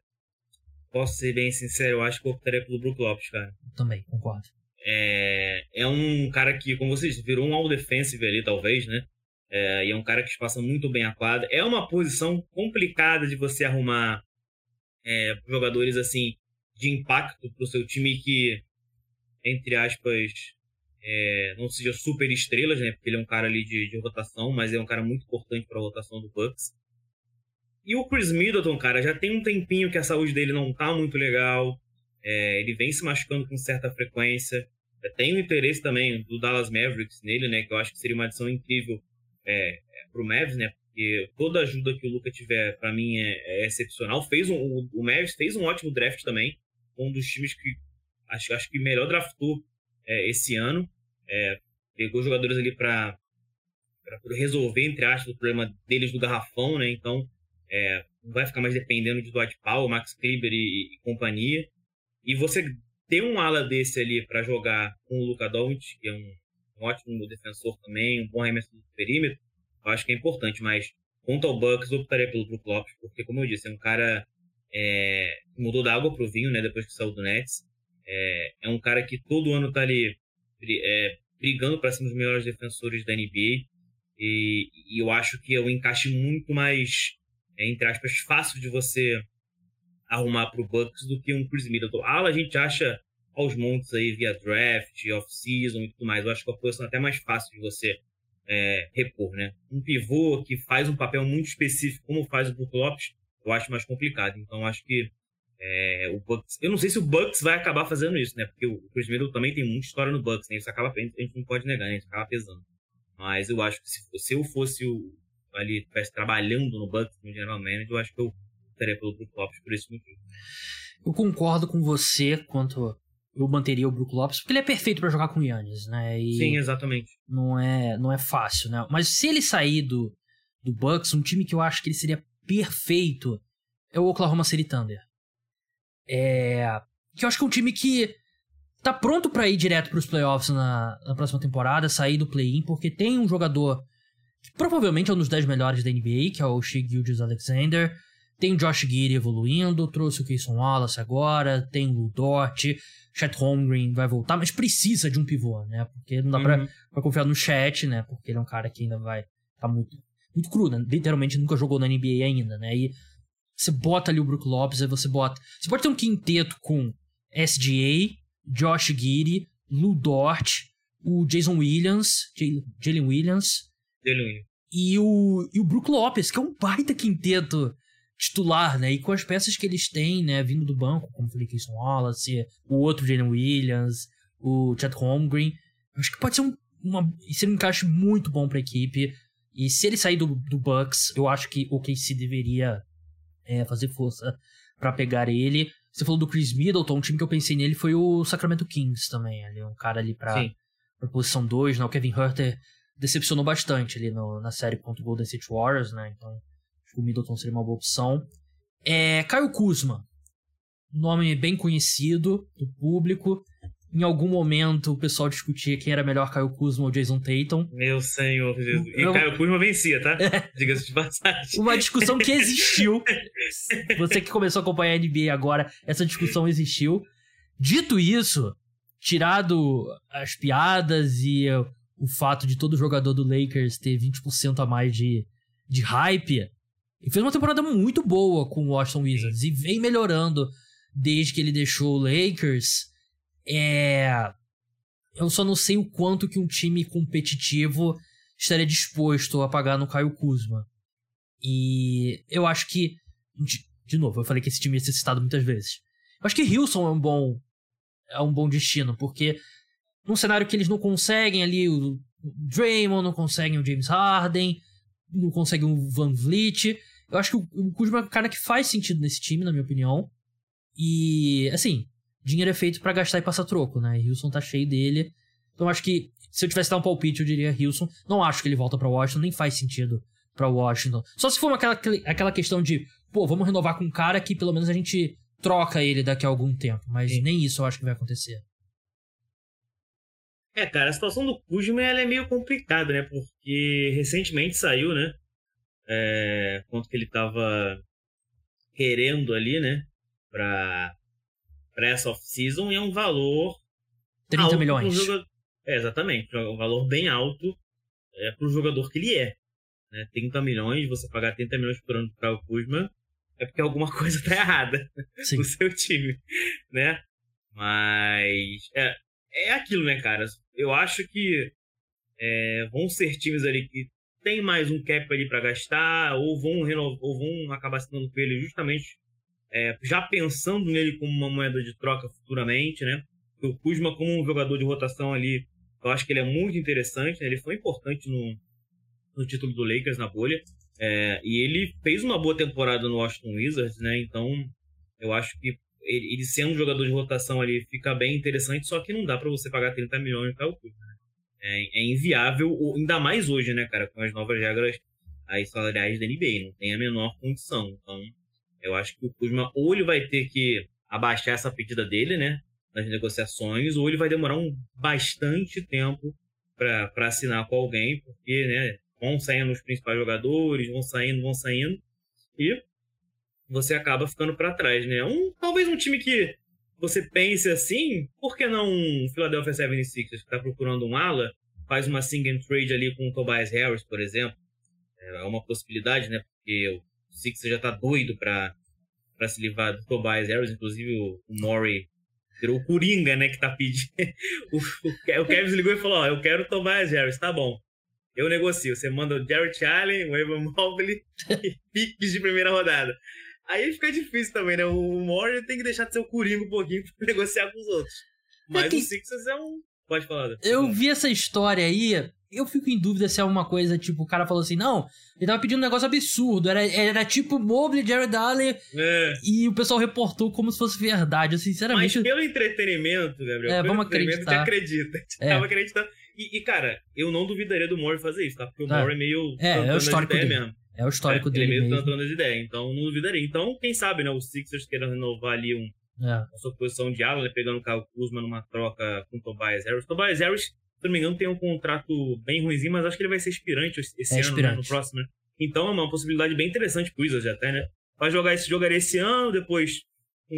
posso ser bem sincero, eu acho que eu optaria pelo Brook Lopes, cara. Também, concordo. É, é um cara que, como vocês virou um all defensive ali, talvez, né? É, e é um cara que espaça muito bem a quadra. É uma posição complicada de você arrumar é, jogadores assim de impacto para o seu time que, entre aspas, é, não seja super estrelas, né? Porque ele é um cara ali de, de rotação, mas é um cara muito importante para a rotação do Bucks. E o Chris Middleton, cara, já tem um tempinho que a saúde dele não tá muito legal. É, ele vem se machucando com certa frequência. Tem o interesse também do Dallas Mavericks nele, né? Que eu acho que seria uma adição incrível é, é pro Mavs, né? Porque toda ajuda que o Luca tiver, para mim, é, é, excepcional. Fez um, o, o Mavs fez um ótimo draft também. Um dos times que acho, acho que melhor draftou é, esse ano. É, pegou jogadores ali para resolver, entre aspas, o problema deles do garrafão, né? Então, é, não vai ficar mais dependendo de Dwight Powell, Max Kleber e, e companhia. E você ter um ala desse ali para jogar com o Luka Doncic, que é um, um, ótimo defensor também, um bom arremesso do perímetro, eu acho que é importante. Mas quanto ao Bucks, eu optaria pelo Brook Lopes, porque, como eu disse, é um cara é, mudou da água pro vinho, né, depois que saiu do Nets. É, é um cara que todo ano tá ali é, brigando para ser um dos melhores defensores da NBA. E, e, eu acho que é um encaixe muito mais é, entre aspas, fácil de você arrumar para o Bucks do que um Chris Middleton. Ah, a gente acha aos montes aí via draft, off-season e tudo mais. Eu acho que a posição é até mais fácil de você é, repor, né? Um pivô que faz um papel muito específico, como faz o Brook Lopes, eu acho mais complicado. Então, acho que é, o Bucks... Eu não sei se o Bucks vai acabar fazendo isso, né? Porque o Chris Middleton também tem muita história no Bucks, né? Isso acaba... A gente não pode negar, né? Isso acaba pesando. Mas eu acho que se, se eu fosse o, ali estivesse trabalhando no Bucks como general manager, eu acho que eu estaria pelo Brook Lopes por esse motivo. Eu concordo com você quanto eu manteria o Brook Lopes, porque ele é perfeito para jogar com o Yannis, né? E Sim, exatamente. Não é, não é fácil, né? Mas se ele sair do, do Bucks, um time que eu acho que ele seria perfeito é o Oklahoma City Thunder. É, que eu acho que é um time que tá pronto para ir direto para os playoffs na, na próxima temporada, sair do play-in, porque tem um jogador provavelmente é um dos 10 melhores da NBA, que é o Shea Gilgis Alexander. Tem o Josh Giddy evoluindo, trouxe o Kayson Wallace agora, tem o Dort, Chet Holmgren vai voltar, mas precisa de um pivô, né? Porque não dá uhum. pra, pra, confiar no Chet, né? Porque ele é um cara que ainda vai tá muito, muito cru, né? Literalmente nunca jogou na NBA ainda, né? E você bota ali o Brook Lopes, aí você bota... Você pode ter um quinteto com SGA, Josh Giddy, Lou Dort, o Jason Williams, Jalen Williams, e o, e o Brook Lopes, que é um baita quinteto titular, né? E com as peças que eles têm, né? Vindo do banco, como falei, Keyson Wallace, o outro Jalen Williams, o Chad Holmgren. Acho que pode ser um, uma, ser um encaixe muito bom pra equipe. E se ele sair do, do Bucks, eu acho que o KC deveria é, fazer força para pegar ele. Você falou do Chris Middleton, um time que eu pensei nele foi o Sacramento Kings também. Ali, um cara ali pra, pra posição 2, né? O Kevin Herter decepcionou bastante ali no, na série contra o Golden State Warriors, né? Então, o Middleton seria uma boa opção. É, Caio Kuzma, nome bem conhecido do público. Em algum momento o pessoal discutia quem era melhor, Caio Kuzma ou Jason Tatum. Meu senhor Jesus. E Eu... Caio Kuzma vencia, tá? É. Diga-se de passagem. Uma discussão que existiu. (laughs) Você que começou a acompanhar a NBA agora, essa discussão existiu. Dito isso, tirado as piadas e o fato de todo jogador do Lakers ter 20% a mais de, de hype, ele fez uma temporada muito boa com o Washington Wizards e vem melhorando desde que ele deixou o Lakers. É. Eu só não sei o quanto que um time competitivo estaria disposto a pagar no Caio Kuzma. E eu acho que. De, novo, eu falei que esse time ia ser citado muitas vezes. Eu acho que Hilson é um bom. É um bom destino, porque num cenário que eles não conseguem ali o Draymond, não conseguem o James Harden, não conseguem o Van Vliet. Eu acho que o Kuzma é um cara que faz sentido nesse time, na minha opinião. E, assim, dinheiro é feito para gastar e passar troco, né? Wilson tá cheio dele. Então acho que se eu tivesse dar um palpite, eu diria Wilson. Não acho que ele volta para Washington, nem faz sentido para Washington. Só se for aquela, aquela questão de, pô, vamos renovar com um cara que pelo menos a gente troca ele daqui a algum tempo. Mas nem isso eu acho que vai acontecer. É, cara, a situação do Kuzma ela é meio complicada, né? Porque recentemente saiu, né? É, quanto que ele tava querendo ali, né? para essa off-season e é um valor. 30 milhões. Jogador... É, exatamente, é um valor bem alto é, para o jogador que ele é. Né? 30 milhões, você pagar 30 milhões por ano para o Kuzma, é porque alguma (laughs) coisa está errada (laughs) Sim. no seu time, né? Mas é, é aquilo, né, cara? Eu acho que é, vão ser times ali que tem mais um cap ali para gastar ou vão renovar, ou vão acabar assinando com ele justamente é, já pensando nele como uma moeda de troca futuramente, né? O Kuzma como um jogador de rotação ali, eu acho que ele é muito interessante, né? ele foi importante no, no título do Lakers na bolha, é, e ele fez uma boa temporada no Washington Wizards, né? Então, eu acho que ele, ele sendo um jogador de rotação ali fica bem interessante, só que não dá para você pagar 30 milhões para o Kuzma. É, é, inviável, ainda mais hoje, né, cara, com as novas regras aí salariais da NBA, não tem a menor condição. Então, eu acho que o Kuzma ou ele vai ter que abaixar essa pedida dele, né? Nas negociações, ou ele vai demorar um bastante tempo para assinar com alguém, porque, né? Vão saindo os principais jogadores, vão saindo, vão saindo, e você acaba ficando para trás, né? Um, talvez um time que você pense assim, por que não um Philadelphia 76ers que está procurando um ala, faz uma sing and trade ali com o Tobias Harris, por exemplo? É uma possibilidade, né? Porque o Sixers já tá doido pra, pra se livrar do Tobias Harris, inclusive o, o Murray virou o Coringa, né, que tá pedindo. (laughs) o, o, o Kevin ligou e falou, ó, eu quero o Tobias Harris, tá bom. Eu negocio, você manda o Jarrett Allen, o Evan Mobley (laughs) e piques de primeira rodada. Aí fica difícil também, né? O Murray tem que deixar de ser o Coringa um pouquinho pra (laughs) negociar com os outros. É Mas é que... o Sixers é um... Pode falar. Eu vi essa história aí, eu fico em dúvida se é uma coisa, tipo, o cara falou assim, não, ele tava pedindo um negócio absurdo, era, era tipo Mobley, Jared Allen, é. e o pessoal reportou como se fosse verdade, eu, sinceramente... Mas pelo entretenimento, Gabriel, é, vamos acreditar. acredita, (laughs) é. tava acreditando. E, e, cara, eu não duvidaria do Mori fazer isso, tá? Porque o. Mori é meio... É, é o histórico dele. mesmo. É o histórico é, dele Ele é meio tentando as ideias, então não duvidaria. Então, quem sabe, né, os Sixers queiram renovar ali um, é. a sua posição de ala, né, pegando o Kyle Kuzma numa troca com o Tobias Harris. Tobias Harris se não me engano, tem um contrato bem ruimzinho, mas acho que ele vai ser aspirante esse é ano, né, no próximo, né? Então é uma possibilidade bem interessante pro Wizards até, né? Vai jogar esse jogar esse ano, depois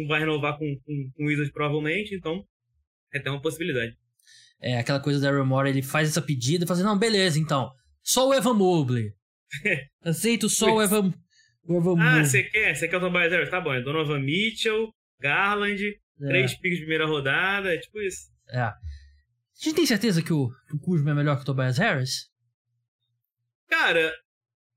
vai renovar com, com, com o Wizards provavelmente, então é até uma possibilidade. É, aquela coisa da Morey, ele faz essa pedida e fala assim, não, beleza, então, só o Evan Mobley. (laughs) Aceito só o Evan, o Evan Ah, você quer? Você quer o Tobias Harris? Tá bom, é Donovan Mitchell, Garland, é. três picks de primeira rodada, é tipo isso. É. A gente tem certeza que o, que o Kuzma é melhor que o Tobias Harris? Cara,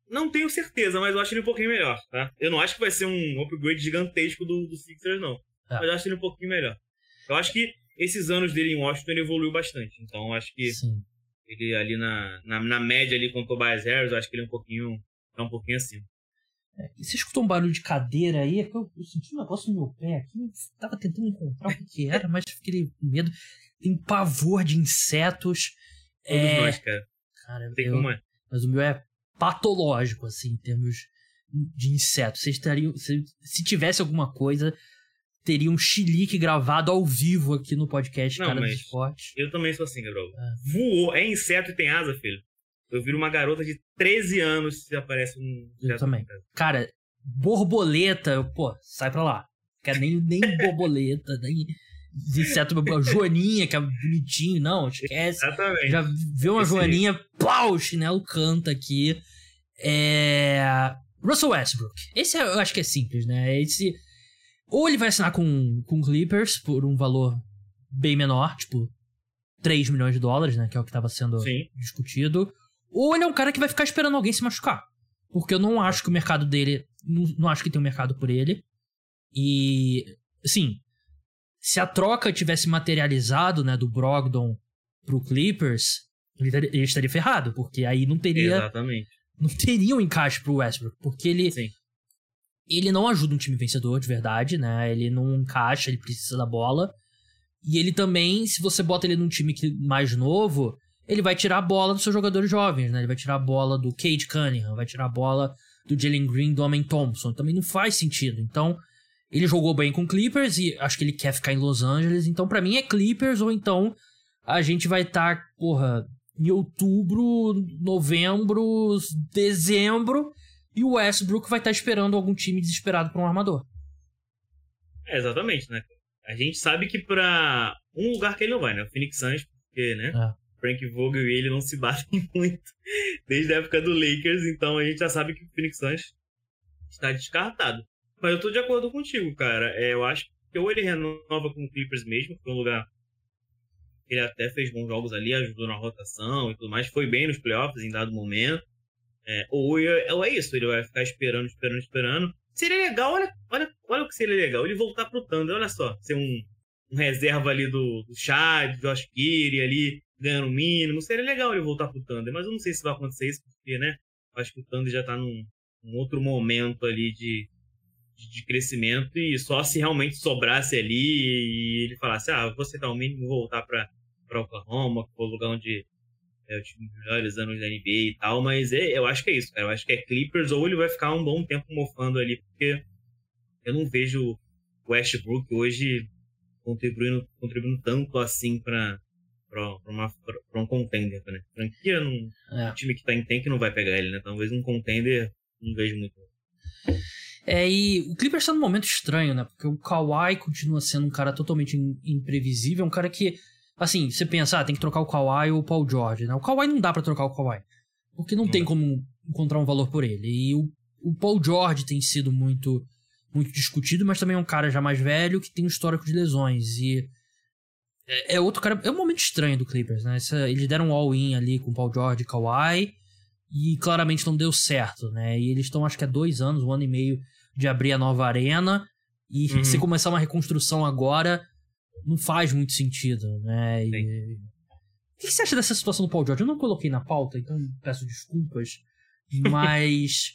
não tenho certeza, mas eu acho ele um pouquinho melhor, tá? Eu não acho que vai ser um upgrade gigantesco do, do Sixers, não. É. Mas eu acho ele um pouquinho melhor. Eu acho que esses anos dele em Washington ele evoluiu bastante. Então eu acho que Sim. Ele ali na, na, na, média ali com o Tobias Harris, eu acho que ele é um pouquinho, tá um pouquinho acima. É, você escutou um barulho de cadeira aí? É eu, eu, senti um negócio no meu pé aqui. Eu tava tentando encontrar o que, era, mas fiquei com medo. Tem pavor de insetos. Todos é... nós, cara. Cara, Tem eu... como é. Mas o meu é patológico, assim, em termos de insetos. Vocês teriam. Se, se tivesse alguma coisa, teria um chilique gravado ao vivo aqui no podcast Não, Cara mas dos Esportes. Eu também sou assim, Gabriel. É. Voou. É inseto e tem asa, filho. Eu viro uma garota de 13 anos se aparece um. Eu também. Cara, borboleta, eu, pô, sai pra lá. Quero nem, nem (laughs) borboleta, nem inseto, joaninha, que é bonitinho, não, esquece. Exatamente. Já vê uma Esse aí. joaninha, plau, o chinelo canta aqui. É... Russell Westbrook. Esse é- eu acho que é simples, né? Esse... Ou ele vai assinar com, com Clippers por um valor bem menor, tipo 3 milhões de dólares, né? Que é o que tava sendo Sim. discutido. Ou ele é um cara que vai ficar esperando alguém se machucar. Porque eu não acho que o mercado dele. Não, não acho que tem um mercado por ele. E. Assim. Se a troca tivesse materializado, né, do Brogdon pro Clippers, ele, estaria- ele estaria ferrado. Porque aí não teria. Exatamente. Não teria um encaixe pro Westbrook. Porque ele. Sim. Ele não ajuda um time vencedor, de verdade, né? Ele não encaixa, ele precisa da bola. E ele também, se você bota ele num time mais novo, ele vai tirar a bola dos seus jogadores jovens, né? Ele vai tirar a bola do Cade Cunningham, vai tirar a bola do Jalen Green, do Homem Thompson. Também não faz sentido. Então, ele jogou bem com Clippers e acho que ele quer ficar em Los Angeles. Então, pra mim, é Clippers ou então a gente vai estar, porra, em outubro, novembro, dezembro e o Westbrook vai estar esperando algum time desesperado pra um armador. É, exatamente, né? A gente sabe que pra um lugar que ele não vai, né? O Phoenix Suns, porque, né? É. Frank Vogel e ele não se batem (laughs) muito desde a época do Lakers, então a gente já sabe que o Phoenix Suns está descartado. Mas eu tô de acordo contigo, cara. É, eu acho que ou ele renova com o Clippers mesmo, que foi um lugar que ele até fez bons jogos ali, ajudou na rotação e tudo mais, foi bem nos playoffs em dado momento. É, ou, é, ou é isso, ele vai ficar esperando, esperando, esperando. Seria legal, olha, olha, olha o que seria legal, ele voltar pro Thunder, olha só, ser um, um reserva ali do, do Chad, do Josh Kiri ali, ganhando o mínimo. Seria legal ele voltar pro Thunder, mas eu não sei se vai acontecer isso, porque, né? Acho que o Thunder já tá num, num outro momento ali de, de, de crescimento e só se realmente sobrasse ali e ele falasse, ah, vou aceitar o mínimo e voltar pra, pra Oklahoma, que foi o lugar onde é, tive os melhores anos da NBA e tal, mas é, eu acho que é isso, cara. Eu acho que é Clippers ou ele vai ficar um bom tempo mofando ali, porque eu não vejo o Westbrook hoje contribuindo, contribuindo tanto assim pra, pra um contender, né? Franquia, não, É. um time que tá em tank não vai pegar ele, né? Talvez um contender, não vejo muito. É, e o Clippers tá num momento estranho, né? Porque o Kawhi continua sendo um cara totalmente im- imprevisível, um cara que, assim, você pensa, ah, tem que trocar o Kawhi ou o Paul George, né? O Kawhi não dá pra trocar o Kawhi, porque não Não tem como encontrar um valor por ele. E o, o Paul George tem sido muito muito discutido, mas também é um cara já mais velho que tem um histórico de lesões e é, é outro cara, é um momento estranho do Clippers, né? Essa- eles deram um all-in ali com o Paul George e Kawhi e claramente não deu certo, né? E eles estão, acho que há dois anos, um ano e meio de abrir a nova arena. E Uhum. se começar uma reconstrução agora, não faz muito sentido, né? E-. O que que você acha dessa situação do Paul George? Eu não coloquei na pauta, então peço desculpas. (laughs) Mas.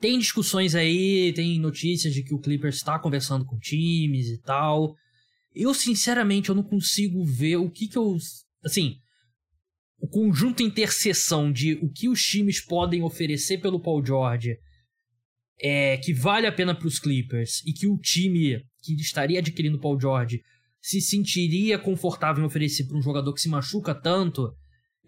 tem discussões aí, tem notícias de que o Clippers está conversando com times e tal. Eu, sinceramente, eu não consigo ver o que que eu. Assim. O conjunto interseção de o que os times podem oferecer pelo Paul George é, que vale a pena para os Clippers e que o time que estaria adquirindo o Paul George se sentiria confortável em oferecer para um jogador que se machuca tanto,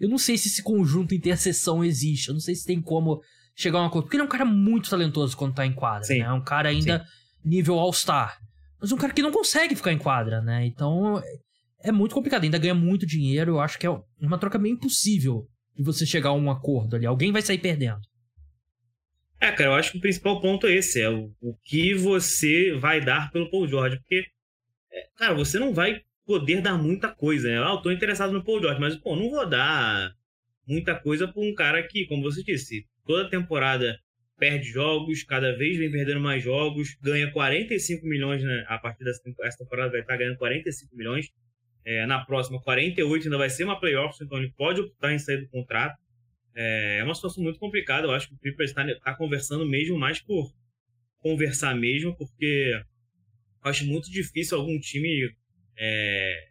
eu não sei se esse conjunto interseção existe. Eu não sei se tem como chegar a um acordo. Porque ele é um cara muito talentoso quando tá em quadra, Sim. né? É um cara ainda nível All-Star. Mas um cara que não consegue ficar em quadra, né? Então é muito complicado. Ainda ganha muito dinheiro. Eu acho que é uma troca meio impossível de você chegar a um acordo ali. Alguém vai sair perdendo. É, cara, eu acho que o principal ponto é esse, é o, o que você vai dar pelo Paul George, porque, é, cara, você não vai poder dar muita coisa, né? Ah, eu tô interessado no Paul George, mas, pô, não vou dar muita coisa pra um cara que, como você disse, toda temporada perde jogos, cada vez vem perdendo mais jogos, ganha 45 milhões, né? A partir dessa tempo- essa temporada vai estar ganhando 45 milhões, é, na próxima 48 ainda vai ser uma playoffs, então ele pode optar em sair do contrato. É, é uma situação muito complicada. Eu acho que o Clippers está tá conversando mesmo mais por conversar mesmo, porque acho muito difícil algum time é,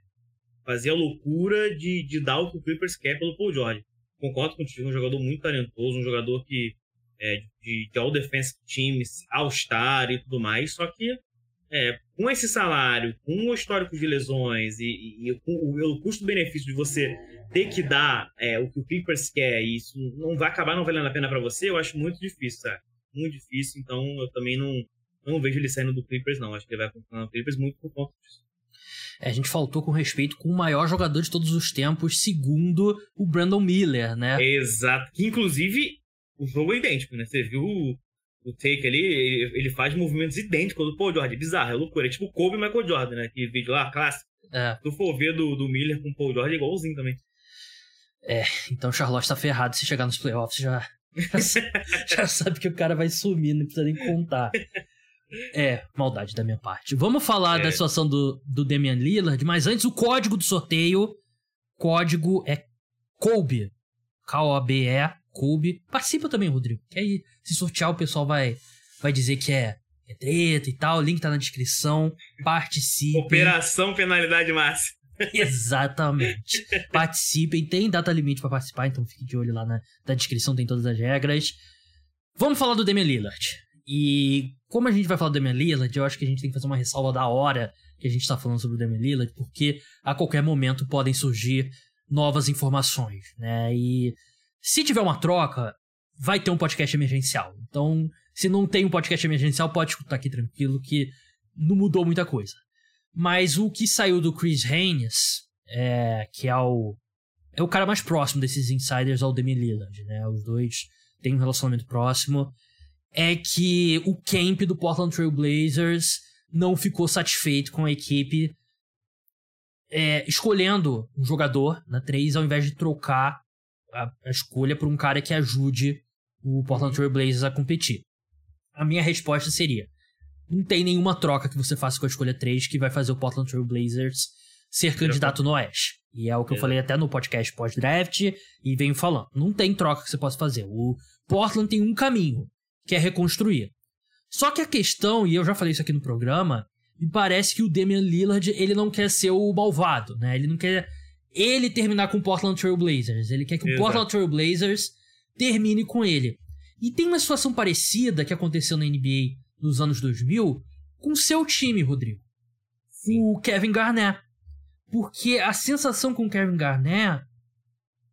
fazer a loucura de, de dar o que o Clippers quer pelo Paul George. Concordo contigo, um jogador muito talentoso, um jogador que é, de, de All Defense Teams, All-Star e tudo mais, só que é, com esse salário, com o histórico de lesões e, e, e com o, o custo-benefício de você ter que dar é, o que o Clippers quer e isso não vai acabar não valendo a pena para você, eu acho muito difícil, sabe? Muito difícil, então eu também não, não vejo ele saindo do Clippers, não. Acho que ele vai continuar no Clippers muito por conta disso. É, a gente faltou com respeito com o maior jogador de todos os tempos, segundo o Brandon Miller, né? Exato. Que inclusive o jogo é idêntico, né? Você viu o, take ali, ele, ele, faz movimentos idênticos do Paul George. É bizarro, é loucura. É tipo Kobe e Michael Jordan, né? Aquele vídeo lá, clássico. É. Se tu for ver do, do Miller com o Paul George, é igualzinho também. É, então o Charlotte tá ferrado se chegar nos playoffs já. (laughs) Já, sabe que o cara vai sumir, não precisa nem contar. É, maldade da minha parte. Vamos falar é. da situação do, do Damian Lillard, mas antes o código do sorteio. Código é Kobe. K-O-B-E, Kobe. Participa também, Rodrigo. Que aí, se sortear, o pessoal vai, vai dizer que é, é treta e tal. O link tá na descrição. Participe. Operação Penalidade Máxima. (laughs) Exatamente. Participem, tem data limite para participar, então fique de olho lá na, na descrição, tem todas as regras. Vamos falar do Damian Lillard. E como a gente vai falar do Damian Lillard, eu acho que a gente tem que fazer uma ressalva da hora que a gente tá falando sobre o Damian Lillard, porque a qualquer momento podem surgir novas informações, né? E se tiver uma troca, vai ter um podcast emergencial. Então, se não tem um podcast emergencial, pode escutar aqui tranquilo que não mudou muita coisa. Mas o que saiu do Chris Haynes, é, que é o, é o cara mais próximo desses insiders ao Demi Lillard, né? Os dois têm um relacionamento próximo. É que o camp do Portland Trail Blazers não ficou satisfeito com a equipe é, escolhendo um jogador na 3 ao invés de trocar a, a escolha por um cara que ajude o Portland Trail Blazers a competir. A minha resposta seria: não tem nenhuma troca que você faça com a escolha 3 que vai fazer o Portland Trail Blazers ser candidato no Oeste. E é o que eu falei até no podcast pós-draft e venho falando. Não tem troca que você possa fazer. O Portland tem um caminho, que é reconstruir. Só que a questão, e eu já falei isso aqui no programa, me parece que o Damian Lillard, ele não quer ser o malvado, né? Ele não quer ele terminar com o Portland Trail Blazers. Ele quer que Exato. o Portland Trail Blazers termine com ele. E tem uma situação parecida que aconteceu na NBA nos anos 2000 com seu time, Rodrigo. Sim. O Kevin Garnett. Porque a sensação com o Kevin Garnett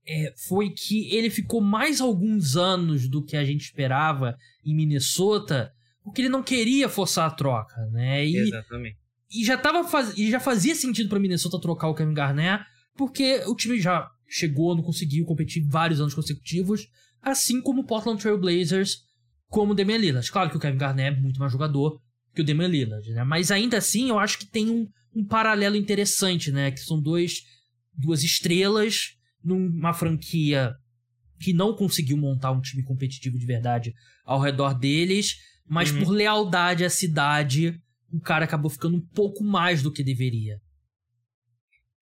é, foi que ele ficou mais alguns anos do que a gente esperava em Minnesota, porque ele não queria forçar a troca, né? E, Exatamente. E já, tava faz... e já fazia sentido para Minnesota trocar o Kevin Garnett, porque o time já chegou, não conseguiu competir vários anos consecutivos, assim como o Portland Trail Blazers como o Damian Lillard. Claro que o Kevin Garnett é muito mais jogador que o Damian Lillard, né? Mas ainda assim, eu acho que tem um, um paralelo interessante, né? Que são dois, duas estrelas numa franquia que não conseguiu montar um time competitivo de verdade ao redor deles, mas uhum. por lealdade à cidade, o cara acabou ficando um pouco mais do que deveria.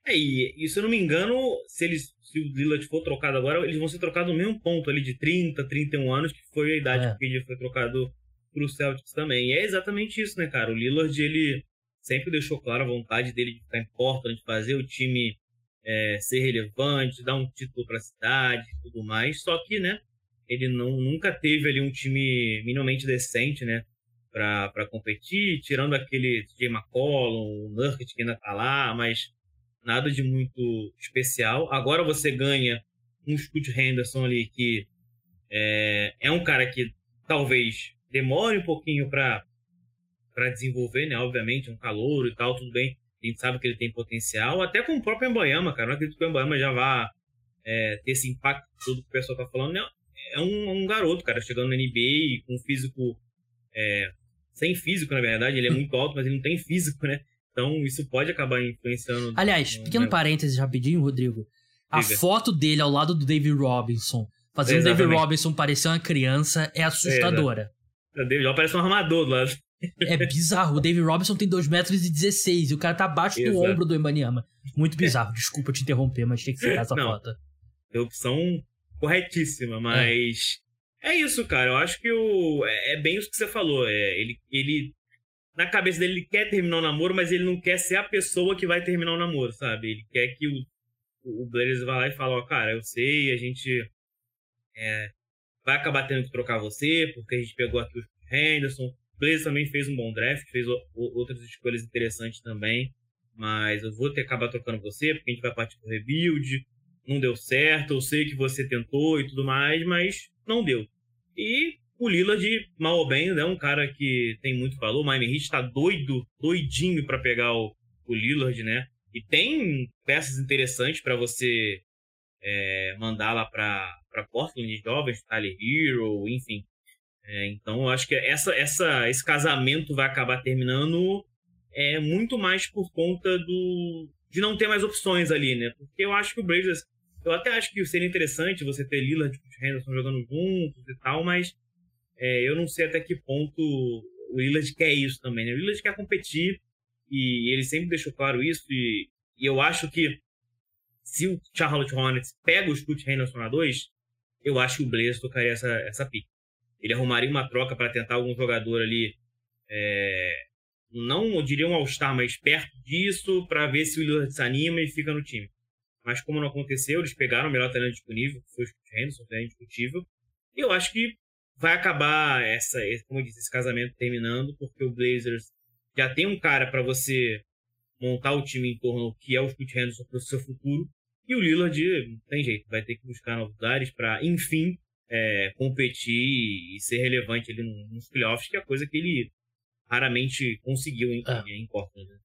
É, e, e se eu não me engano, se eles se o Lillard for trocado agora, eles vão ser trocados no mesmo ponto ali de 30, 31 anos, que foi a idade é. que ele foi trocado pro Celtics também. E é exatamente isso, né, cara? O Lillard, ele sempre deixou claro a vontade dele de ficar em Portland, de fazer o time é, ser relevante, dar um título para a cidade e tudo mais. Só que, né, ele não, nunca teve ali um time minimamente decente, né, para competir, tirando aquele J. McCollum, o Nurkic que ainda tá lá, mas nada de muito especial. Agora você ganha um Scoot Henderson ali que é, é um cara que talvez demore um pouquinho para para desenvolver, né? Obviamente, um calor e tal, tudo bem. A gente sabe que ele tem potencial, até com o próprio Embayama, cara. Não acredito que o Embayama já vá é, ter esse impacto todo que o pessoal tá falando. Né? É um, um, garoto, cara, chegando na NBA com físico. É, sem físico, na verdade. Ele é muito alto, mas ele não tem físico, né? Então, isso pode acabar influenciando. Aliás, pequeno parênteses rapidinho, Rodrigo. A Diga. foto dele ao lado do David Robinson, fazendo o David Robinson parecer uma criança, é assustadora. É, o David Robinson parece um armador do lado. É bizarro. O David Robinson tem 2 metros e 16 e o cara tá abaixo Exato. do ombro do Embanyama. Muito bizarro. Desculpa te interromper, mas tinha que ser essa Não, foto. É opção corretíssima, mas é. é, isso, cara. Eu acho que o, é, é bem isso que você falou. É, ele, ele, na cabeça dele, ele quer terminar o namoro, mas ele não quer ser a pessoa que vai terminar o namoro, sabe? Ele quer que o, o Blazers vá lá e fale, ó, cara, eu sei, a gente é, vai acabar tendo que trocar você, porque a gente pegou aqui o Henderson. O Blazers também fez um bom draft, fez o, o, outras escolhas interessantes também. Mas eu vou ter que acabar trocando você, porque a gente vai partir pro rebuild. Não deu certo, eu sei que você tentou e tudo mais, mas não deu. E o Lillard, mal ou bem, é né, um cara que tem muito valor. O Miami Heat tá doido, doidinho para pegar o, o Lillard, né? E tem peças interessantes para você é, mandar lá para Portland, jovens, Tyler Hero, enfim. É, então, eu acho que essa, essa, esse casamento vai acabar terminando é muito mais por conta do de não ter mais opções ali, né? Porque eu acho que o Blazers, eu até acho que seria interessante você ter Lillard e Henderson jogando juntos e tal, mas é, eu não sei até que ponto o Lillard quer isso também, né? O Lillard quer competir e ele sempre deixou claro isso e, e eu acho que se o Charlotte Hornets pega o Scoot Henderson a 2, eu acho que o Blazers tocaria essa, essa pique. Ele arrumaria uma troca para tentar algum jogador ali, é, não eu diria um All-Star, mas perto disso, para ver se o Lillard se anima e fica no time. Mas como não aconteceu, eles pegaram o melhor talento disponível, que foi o Scoot Henderson, é indiscutível. Eu acho que vai acabar essa, como eu disse, esse casamento terminando, porque o Blazers já tem um cara para você montar o time em torno que é o Scoot Henderson para o seu futuro. E o Lillard, não tem jeito, vai ter que buscar novos lugares para, enfim, é, competir e ser relevante ali nos playoffs, que é a coisa que ele raramente conseguiu em, é. em Portland. Né?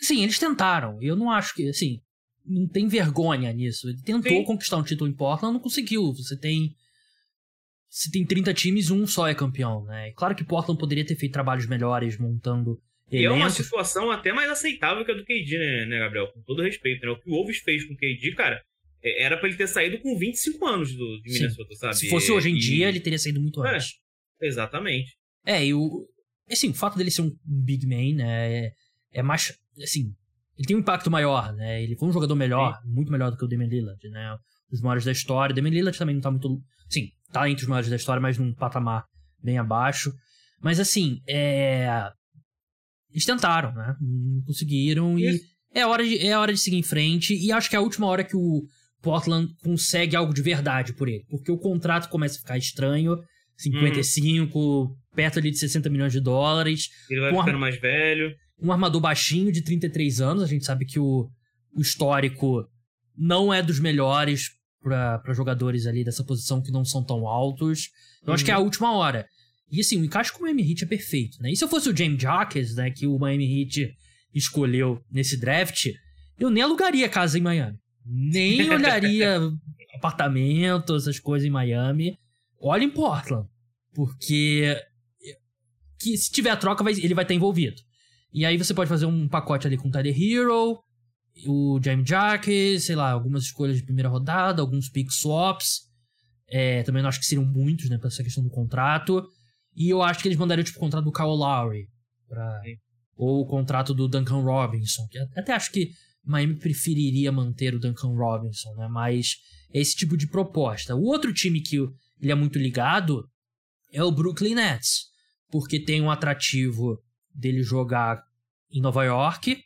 Sim, eles tentaram. Eu não acho que, assim, não tem vergonha nisso. Ele tentou Sim. conquistar um título em Portland, não conseguiu. Você tem se tem 30 times, um só é campeão, né? Claro que Portland poderia ter feito trabalhos melhores montando e é uma situação até mais aceitável que a do KD, né, né, Gabriel? Com todo respeito, né? O que o Wolves fez com o KD, cara, é, era para ele ter saído com 25 anos do, de Minnesota, Sim. sabe? Se fosse hoje em e... dia, ele teria saído muito é, antes. Exatamente. É, e o. Assim, o fato dele ser um big man, né? É, é mais. Assim, ele tem um impacto maior, né? Ele foi um jogador melhor, Sim. muito melhor do que o Damian Lillard, né? Os maiores da história. O Damian Lillard também não tá muito. Sim, tá entre os maiores da história, mas num patamar bem abaixo. Mas assim, é. Eles tentaram, né? Não conseguiram Isso. e é hora, de, é hora de seguir em frente. E acho que é a última hora que o Portland consegue algo de verdade por ele. Porque o contrato começa a ficar estranho. 55, hum. perto ali de 60 milhões de dólares. Ele vai ficando mais velho. Um armador baixinho de 33 anos. A gente sabe que o, o histórico não é dos melhores para jogadores ali dessa posição que não são tão altos. Eu acho que é a uhum. última hora. E assim, o encaixe com o Miami Heat é perfeito, né? E se eu fosse o James Jacques, né, que o Miami Heat escolheu nesse draft, eu nem alugaria casa em Miami. Nem (laughs) olharia apartamento, essas coisas em Miami. Olha em Portland. Porque que se tiver a troca, vai, ele vai estar envolvido. E aí você pode fazer um pacote ali com o Tyler Hero, o James Jacques, sei lá, algumas escolhas de primeira rodada, alguns pick swaps. É, também não acho que seriam muitos, né, pra essa questão do contrato. E eu acho que eles mandariam, tipo, o contrato do Kyle Lowry. Pra... Ou o contrato do Duncan Robinson. Que até acho que Miami preferiria manter o Duncan Robinson, né? Mas é esse tipo de proposta. O outro time que ele é muito ligado é o Brooklyn Nets. Porque tem um atrativo dele jogar em Nova York.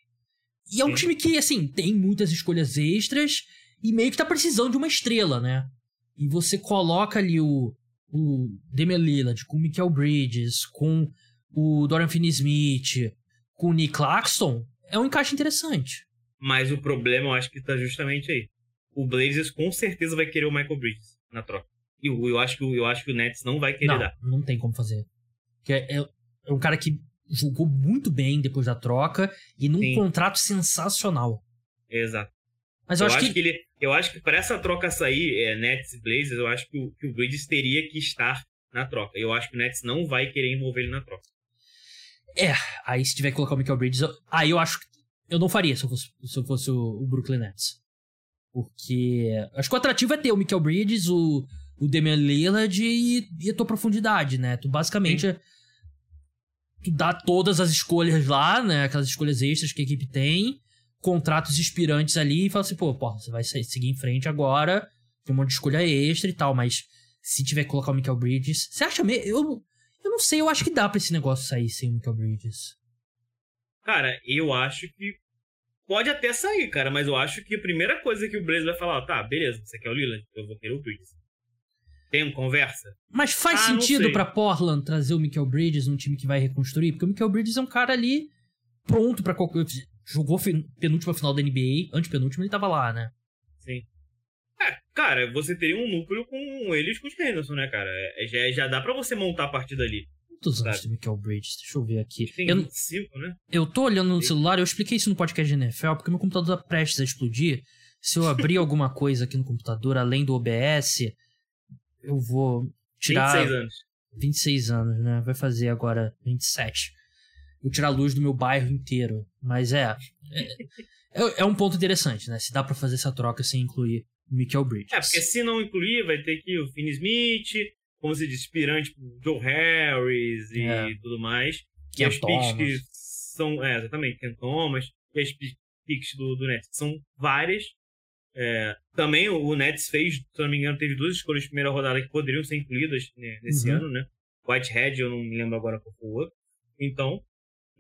E é um Sim. time que, assim, tem muitas escolhas extras e meio que tá precisando de uma estrela, né? E você coloca ali o, o Damian Lillard, com o Michael Bridges, com o Dorian Finney-Smith, com o Nick Claxton, é um encaixe interessante. Mas o problema, eu acho que tá justamente aí. O Blazers com certeza vai querer o Michael Bridges na troca. E eu, eu, acho, que, eu acho que o Nets não vai querer não, dar. Não tem como fazer. Porque é, é um cara que jogou muito bem depois da troca e num Sim. contrato sensacional. Exato. Mas eu, eu acho, acho que... que... ele, eu acho que para essa troca sair, é, Nets e Blazers, eu acho que o, que o Bridges teria que estar na troca. Eu acho que o Nets não vai querer envolver ele na troca. É, aí se tiver que colocar o Michael Bridges, eu, aí eu acho que eu não faria se eu fosse, se eu fosse o, o, Brooklyn Nets. Porque acho que o atrativo é ter o Michael Bridges, o, o Damian Lillard e, e a tua profundidade, né? Tu basicamente Sim. Tu dá todas as escolhas lá, né? Aquelas escolhas extras que a equipe tem contratos expirantes ali e fala assim, pô, porra, você vai seguir em frente agora, tem um monte de escolha extra e tal, mas se tiver que colocar o Michael Bridges. Você acha mesmo? Eu, eu não sei, eu acho que dá pra esse negócio sair sem o Michael Bridges. Cara, eu acho que pode até sair, cara, mas eu acho que a primeira coisa que o Blaze vai falar, tá, beleza, você quer o Lillard? Eu vou querer o Bridges. Tem uma conversa? Mas faz Ah, sentido pra Portland trazer o Michael Bridges num time que vai reconstruir? Porque o Michael Bridges é um cara ali pronto pra qualquer. Jogou penúltima final da NBA, antepenúltima ele tava lá, né? Sim. É, cara, você teria um núcleo com ele e com o Henderson, né, cara? É, já, já dá pra você montar a partir dali. Quantos anos tem Michael Bridges? Deixa eu ver aqui. Tem Eu, 25, né? eu tô olhando no Sim. celular, eu expliquei isso no podcast de NFL, porque meu computador tá prestes a explodir. Se eu abrir (laughs) alguma coisa aqui no computador, além do OBS, eu vou tirar. 26 anos. 26 anos, né? Vai fazer agora 27. Vou tirar a luz do meu bairro inteiro. Mas é. É, é- é um ponto interessante, né? Se dá pra fazer essa troca sem incluir o Michael Bridges. É, porque se não incluir, vai ter que o Finney Smith, como se diz, aspirante pro Joe Harris e É. tudo mais. Ken e as picks que são. É, exatamente, Ken Thomas. E as pi- picks do, do Nets são várias. É, também o, Nets fez, se não me engano, teve duas escolhas de primeira rodada que poderiam ser incluídas né, nesse Uhum. ano, né? Whitehead, eu não me lembro agora qual foi o outro. Então,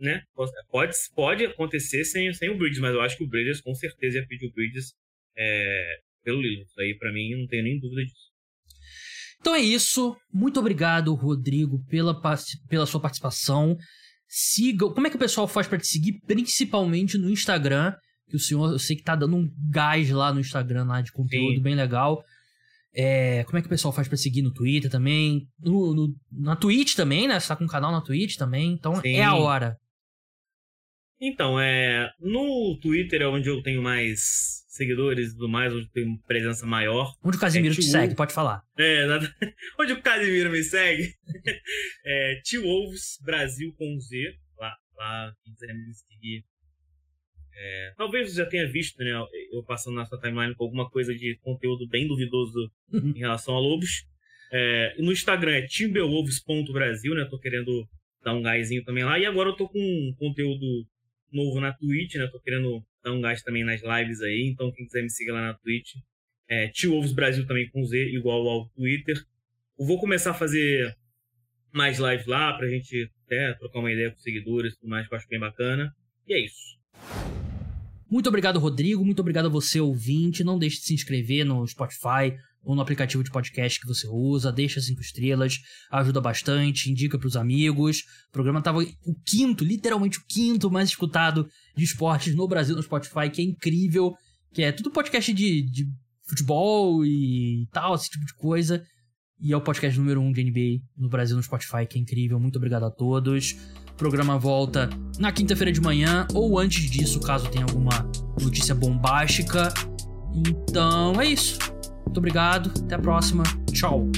né? Pode, pode acontecer sem, sem o Bridges, mas eu acho que o Bridges com certeza ia pedir o Bridges é, pelo Lillard. Isso aí, pra mim, não tenho nem dúvida disso. Então é isso. Muito obrigado, Rodrigo, pela, pela sua participação. Siga. Como é que o pessoal faz pra te seguir? Principalmente no Instagram. Que o senhor, eu sei que tá dando um gás lá no Instagram lá de conteúdo Sim. bem legal. É, como é que o pessoal faz pra seguir no Twitter também? No, no- na Twitch também, né? Você tá com um canal na Twitch também. Então Sim. é a hora. Então, é, no Twitter é onde eu tenho mais seguidores e tudo mais, onde eu tenho presença maior. Onde o Casimiro É, te segue, pode falar. É, nada- (laughs) onde o Casimiro me segue. (laughs) É, Tio Wolves Brasil com Z. Lá, lá quem quiser me seguir. É, talvez você já tenha visto, né? Eu passando na sua timeline com alguma coisa de conteúdo bem duvidoso Uhum. em relação a Lobos. É, no Instagram é timberwolves.brasil, né? Tô querendo dar um gásinho também lá. E agora eu tô com um conteúdo novo na Twitch, né? Tô querendo dar um gás também nas lives aí. Então quem quiser me seguir lá na Twitch. É, Tio Wolves Brasil também com Z, igual ao Twitter. Eu vou começar a fazer mais lives lá pra gente até trocar uma ideia com os seguidores e tudo mais, que eu acho bem bacana. E é isso. Muito obrigado, Rodrigo. Muito obrigado a você, ouvinte. Não deixe de se inscrever no Spotify ou no aplicativo de podcast que você usa. Deixa cinco estrelas, ajuda bastante, indica pros amigos. O programa tava o quinto, literalmente o quinto mais escutado de esportes no Brasil no Spotify, que é incrível. Que é tudo podcast de, de futebol e tal, esse tipo de coisa. E é o podcast número um de NBA no Brasil no Spotify, que é incrível. Muito obrigado a todos. Programa volta na quinta-feira de manhã ou antes disso, caso tenha alguma notícia bombástica. Então é isso. Muito obrigado. Até a próxima. Tchau.